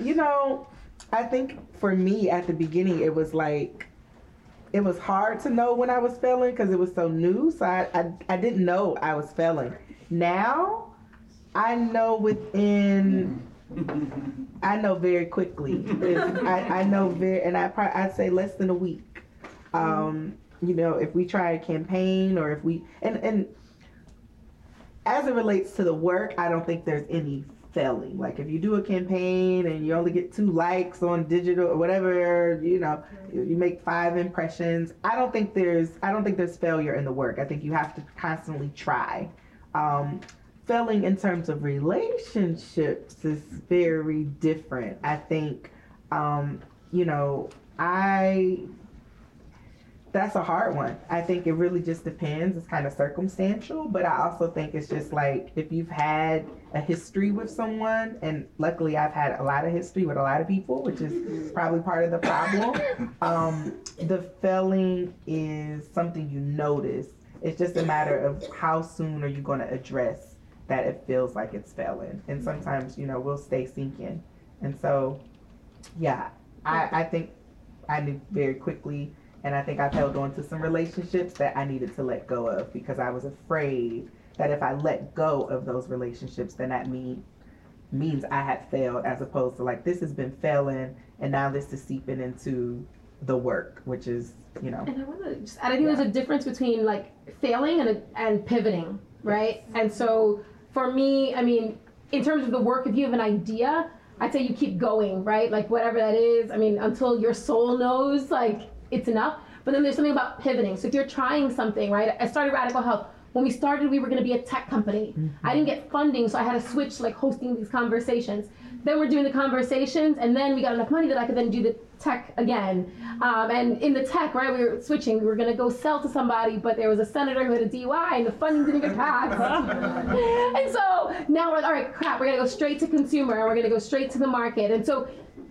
S4: You know, I think for me at the beginning, it was like, it was hard to know when I was failing because it was so new. So I, I, I didn't know I was failing. Now, I know within, I know very quickly. I, I know very, and I probably, I'd say less than a week. Um, you know, if we try a campaign or if we, and, and as it relates to the work, I don't think there's any failing. Like if you do a campaign and you only get two likes on digital or whatever, you know, you make five impressions. I don't think there's I don't think there's failure in the work. I think you have to constantly try. Um, failing in terms of relationships is very different. I think, um, you know, I that's a hard one. I think it really just depends. It's kind of circumstantial, but I also think it's just like if you've had a history with someone, and luckily I've had a lot of history with a lot of people, which is probably part of the problem. Um, the failing is something you notice. It's just a matter of how soon are you going to address that it feels like it's failing. And sometimes, you know, we'll stay sinking. And so, yeah, I, I think I knew very quickly and I think I've held on to some relationships that I needed to let go of because I was afraid that if I let go of those relationships, then that mean means I had failed, as opposed to like this has been failing, and now this is seeping into the work, which is you know
S6: And I want to just add, I think there's a difference between like failing and, and pivoting, right? And so for me, I mean, in terms of the work, if you have an idea, I'd say you keep going, right? Like whatever that is, I mean, until your soul knows like it's enough. But then there's something about pivoting. So if you're trying something, right? I started Radical Health When we started, we were going to be a tech company. I didn't get funding, so I had to switch like hosting these conversations. Then we're doing the conversations, and then we got enough money that I could then do the tech again. Um, and in the tech, right, we were switching. We were going to go sell to somebody, but there was a senator who had a DUI, and the funding didn't get passed. and so now we're like, all right, crap, we're going to go straight to consumer, and we're going to go straight to the market. And so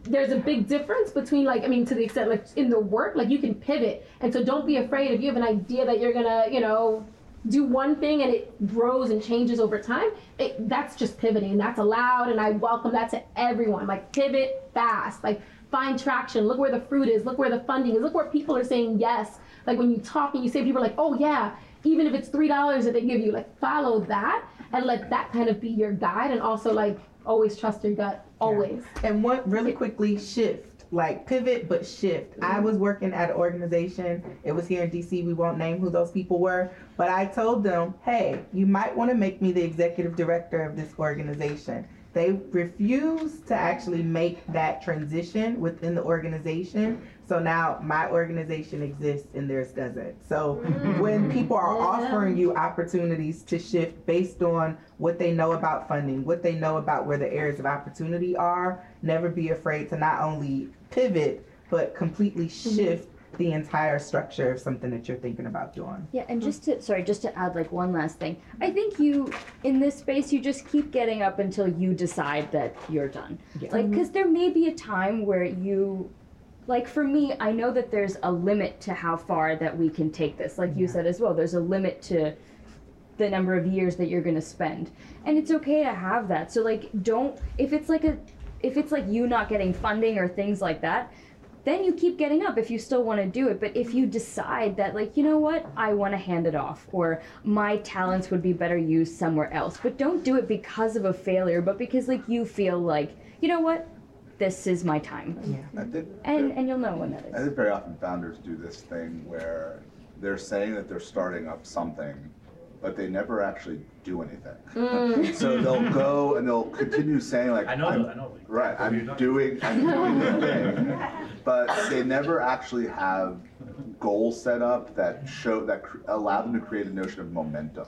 S6: there's a big difference between like I mean to the extent like in the work like you can pivot. And so don't be afraid if you have an idea that you're gonna you know do one thing and it grows and changes over time it, that's just pivoting. And that's allowed and I welcome that to everyone. Like pivot fast. Like find traction. Look where the fruit is. Look where the funding is. Look where people are saying yes. Like when you talk and you say people are like oh yeah even if it's three dollars that they give you like follow that and let that kind of be your guide and also like always trust your gut always
S4: And what really quickly shift, like pivot but shift. I mm-hmm. was working at an organization. It was here in DC. We won't name who those people were, but I told them, "Hey, you might want to make me the executive director of this organization." They refused to actually make that transition within the organization. So now my organization exists and theirs doesn't. So mm. when mm-hmm. people are offering you opportunities to shift based on what they know about funding, what they know about where the areas of opportunity are, never be afraid to not only pivot, but completely mm-hmm. shift the entire structure of something that you're thinking about doing.
S5: Yeah, and just to sorry, just to add like one last thing. I mm-hmm. think you in this space you just keep getting up until you decide that you're done.
S4: Yeah.
S5: Like cuz there may be a time where you like for me, I know that there's a limit to how far that we can take this. Like you said as well, there's a limit to the number of years that you're going to spend. And it's okay to have that. So like don't if it's like a if it's like you not getting funding or things like that, then you keep getting up if you still want to do it. But if you decide that, like, you know what, I want to hand it off, or my talents would be better used somewhere else, but don't do it because of a failure, but because, like, you feel like, you know what, this is my time.
S2: I think,
S5: And, and you'll know when that is.
S2: I think very often founders do this thing where they're saying that they're starting up something, but they never actually do anything. Mm. So they'll go and they'll continue saying like,
S7: I know,
S2: I'm-
S7: I know.
S2: Right, I'm doing, I'm doing the thing, but they never actually have goals set up that show, that cr- allow them to create a notion of momentum.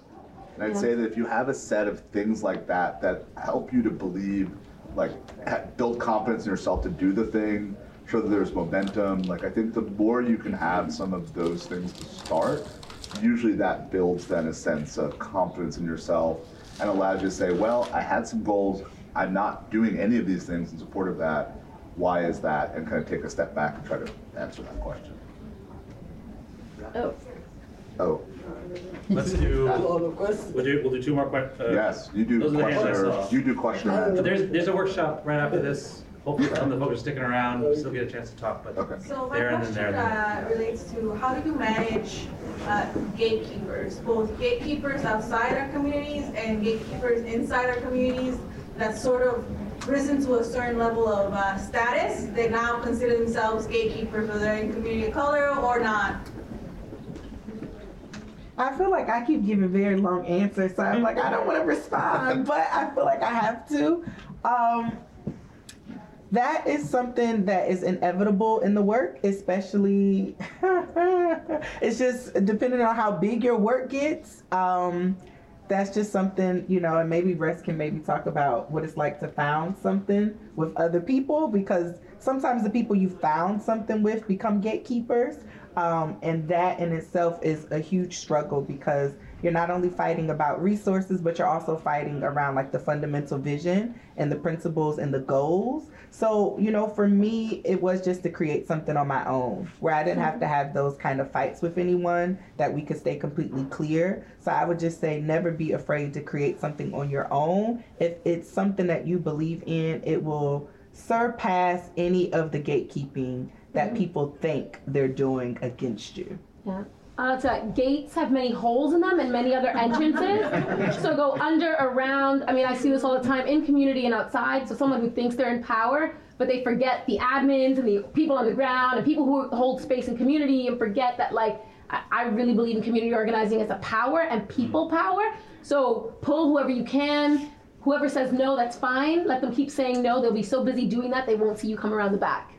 S2: And I'd
S6: Yeah.
S2: say that if you have a set of things like that, that help you to believe, like, ha- build confidence in yourself to do the thing, show that there's momentum, like, I think the more you can have some of those things to start, usually that builds then a sense of confidence in yourself and allows you to say, well, I had some goals, I'm not doing any of these things in support of that. Why is that? And kind of take a step back and try to answer that question.
S5: Oh.
S2: Oh,
S7: Let's do, we'll do, we'll do two more questions.
S2: yes, you do
S7: Those are the hands I
S2: question,
S7: saw.
S2: you do question and answer.
S7: There's, there's a workshop right after this. Hopefully some of the folks are sticking around, We still get a chance to talk, but
S2: Okay.
S9: So my
S7: there and then
S9: question
S7: there.
S9: uh, relates to how do you manage uh, gatekeepers, both gatekeepers outside our communities and gatekeepers inside our communities that sort of risen to a certain level of uh, status, they now consider themselves gatekeepers whether in community of color or not.
S4: I feel like I keep giving very long answers, so I'm like, I don't want to respond, but I feel like I have to. Um, that is something that is inevitable in the work, especially. it's just depending on how big your work gets. Um, that's just something, you know, and maybe Russ can maybe talk about what it's like to found something with other people because sometimes the people you found something with become gatekeepers. Um, and that in itself is a huge struggle because you're not only fighting about resources, but you're also fighting around like the fundamental vision and the principles and the goals. So, you know, for me, it was just to create something on my own where I didn't have to have those kind of fights with anyone, that we could stay completely clear. So I would just say never be afraid to create something on your own. If it's something that you believe in, it will surpass any of the gatekeeping that mm-hmm. people think they're doing against you.
S6: Yeah. Uh, so uh, gates have many holes in them and many other entrances. so go under, around. I mean, I see this all the time in community and outside. So someone who thinks they're in power, but they forget the admins and the people on the ground and people who hold space in community and forget that like I, I really believe in community organizing as a power and people mm-hmm. power. So pull whoever you can. Whoever says no, that's fine. Let them keep saying no. They'll be so busy doing that they won't see you come around the back.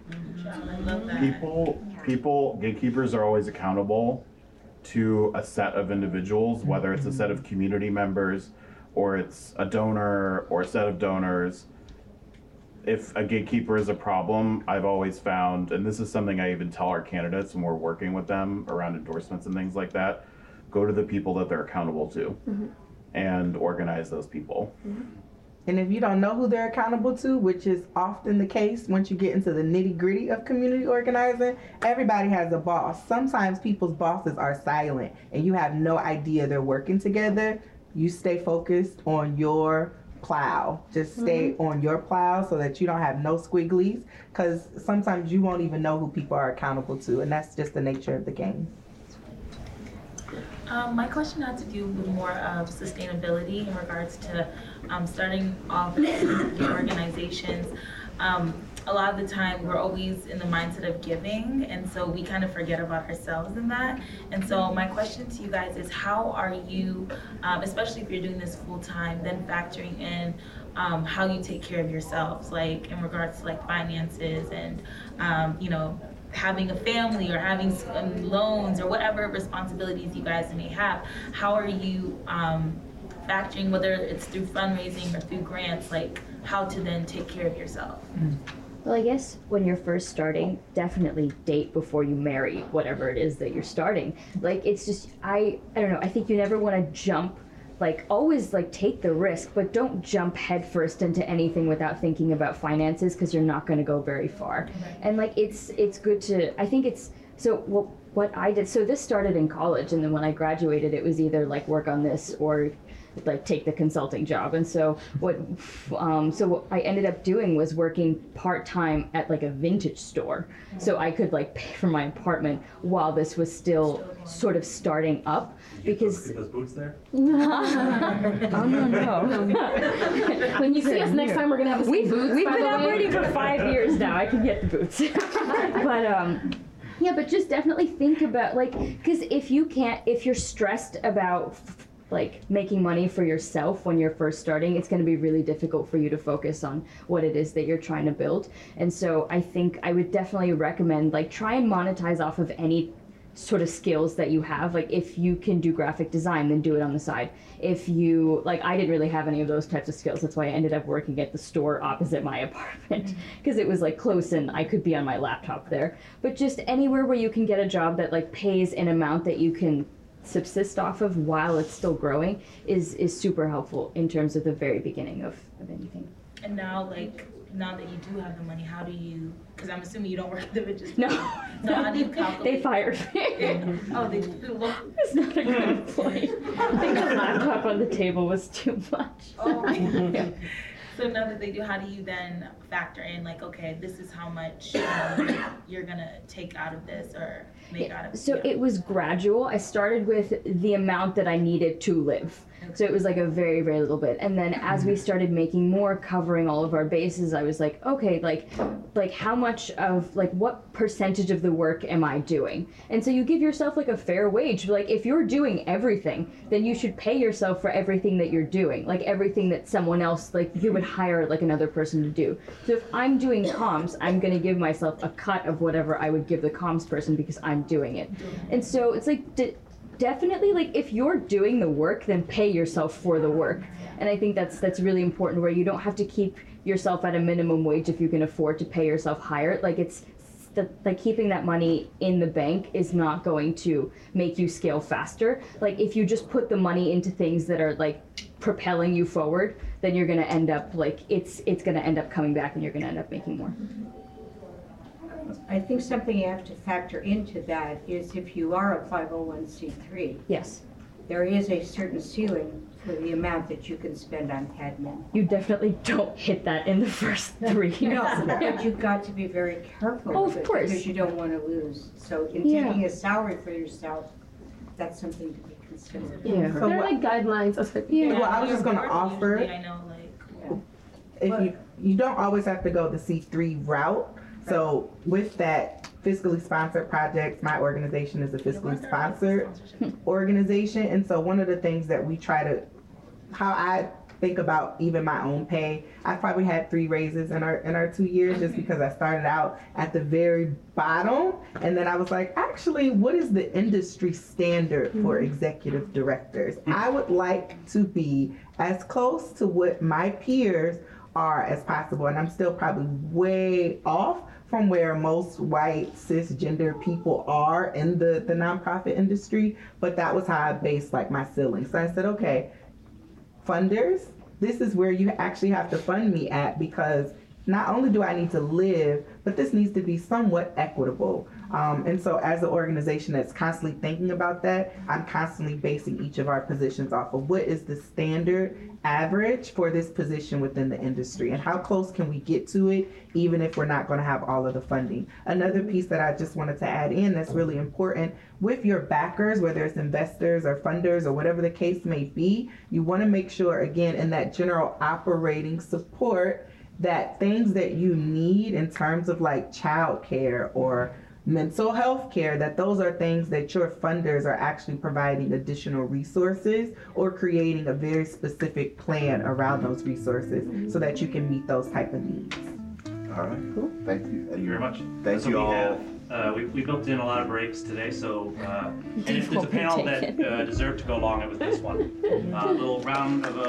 S3: People, people, gatekeepers are always accountable. to a set of individuals, whether it's a set of community members or it's a donor or a set of donors. If a gatekeeper is a problem, I've always found, and this is something I even tell our candidates when we're working with them around endorsements and things like that, go to the people that they're accountable to mm-hmm. and organize those people. Mm-hmm.
S4: And if you don't know who they're accountable to, which is often the case once you get into the nitty gritty of community organizing, everybody has a boss. Sometimes people's bosses are silent and you have no idea they're working together. You stay focused on your plow. Just stay mm-hmm. on your plow so that you don't have no squigglies because sometimes you won't even know who people are accountable to, and that's just the nature of the game.
S10: Um, my question had to do with more of sustainability in regards to um, starting off the organizations. Um, a lot of the time, we're always in the mindset of giving, and so we kind of forget about ourselves in that. And so, my question to you guys is how are you, um, especially if you're doing this full time, then factoring in um, how you take care of yourselves, like in regards to like finances and, um, you know, having a family or having um, loans or whatever responsibilities you guys may have, how are you um, factoring, whether it's through fundraising or through grants, like how to then take care of yourself?
S5: Well, I guess when you're first starting, definitely date before you marry whatever it is that you're starting. Like it's just I I don't know. I think you never want to jump like always like take the risk, but don't jump headfirst into anything without thinking about finances because you're not going to go very far. And like it's it's good to I think it's so what what I did so this started in college and then when I graduated it was either like work on this or like take the consulting job. And so what um, so what i ended up doing was working part-time at like a vintage store. So i could like pay for my apartment while this was still sort of starting up because
S7: those boots there?
S5: oh no no
S6: When you see us next time, we're gonna have the same
S5: we've,
S6: boots.
S5: we've
S6: by
S5: been
S6: the way.
S5: operating for five years now i can get the boots but um yeah but just definitely think about like because if you can't if you're stressed about like making money for yourself when you're first starting it's going to be really difficult for you to focus on what it is that you're trying to build and so i think i would definitely recommend like try and monetize off of any sort of skills that you have. Like if you can do graphic design then do it on the side. If you like i didn't really have any of those types of skills. That's why i ended up working at the store opposite my apartment because it was like close and i could be on my laptop there. But just anywhere where you can get a job that like pays an amount that you can subsist off of while it's still growing is is super helpful in terms of the very beginning of, of anything.
S10: And now, like, now that you do have the money, how do you, because I'm assuming you don't work at the vintage
S5: no
S10: So how do you calculate?
S5: they fired me
S10: Oh, they do. Well,
S5: It's not a good employee. I think the laptop on the table was too much.
S10: Oh. So now that they do, how do you then factor in like, okay, this is how much um, you're gonna take out of this or make out of?
S5: So
S10: yeah.
S5: it was gradual. I started with the amount that I needed to live. So it was like a very, very little bit. And then as we mm-hmm. started making more, covering all of our bases, I was like, okay, like like how much of like what percentage of the work am I doing? And so you give yourself like a fair wage. Like if you're doing everything, then you should pay yourself for everything that you're doing. Like everything that someone else like you would hire like another person to do. So if I'm doing comms, I'm gonna give myself a cut of whatever I would give the comms person because I'm doing it. And so it's like de- definitely like if you're doing the work, then pay yourself for the work. And I think that's that's really important where you don't have to keep yourself at a minimum wage if you can afford to pay yourself higher. Like it's the, like keeping that money in the bank is not going to make you scale faster. Like if you just put the money into things that are like propelling you forward, then you're gonna end up like it's it's gonna end up coming back and you're gonna end up making more.
S11: I think something you have to factor into that is if you are a 501c3,
S5: Yes,
S11: there is a certain ceiling for the amount that you can spend on admin.
S5: you definitely don't hit that in the first three.
S11: No, but you've got to be very careful
S5: Oh,
S11: with
S5: of
S11: it
S5: course.
S11: because you don't want to lose. So in
S5: Yeah.
S11: taking a salary for yourself, that's something to be considered.
S5: Yeah.
S4: So
S6: There are
S4: what-
S6: like guidelines. of like,
S5: Yeah.
S4: Well, I was just gonna
S10: Work,
S4: offer-
S10: I know, like,
S4: if you you don't always have to go the C3 route. So with that fiscally sponsored projects, my organization is a fiscally sponsored organization, and so one of the things that we try to, how I think about even my own pay, I probably had three raises in our in our two years just because I started out at the very bottom, and then I was like, actually, what is the industry standard for executive directors? I would like to be as close to what my peers are as possible, and I'm still probably way off from where most white cisgender people are in the, the nonprofit industry, but that was how I based like my ceiling. So I said, okay, funders, this is where you actually have to fund me at because not only do I need to live, but this needs to be somewhat equitable. Um, and so, as an organization that's constantly thinking about that, I'm constantly basing each of our positions off of what is the standard average for this position within the industry and how close can we get to it, even if we're not going to have all of the funding. Another piece that I just wanted to add in that's really important with your backers, whether it's investors or funders or whatever the case may be, you want to make sure, again, in that general operating support that things that you need in terms of like childcare or mental health care that those are things that your funders are actually providing additional resources or creating a very specific plan around those resources so that you can meet those type of needs
S2: All right.
S4: Cool.
S2: Thank you.
S7: Thank you very much.
S2: Thank
S7: so
S2: you
S7: we
S2: all.
S7: Have, uh, we, we built in a lot of breaks today, so uh, and if there's a
S12: won't
S7: panel that
S12: taken.
S7: uh, deserved to go long, it was this one. Uh, a little round of a.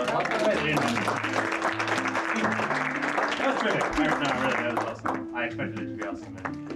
S7: That was terrific. I, no, really, that was awesome. I expected it to be awesome. and, uh,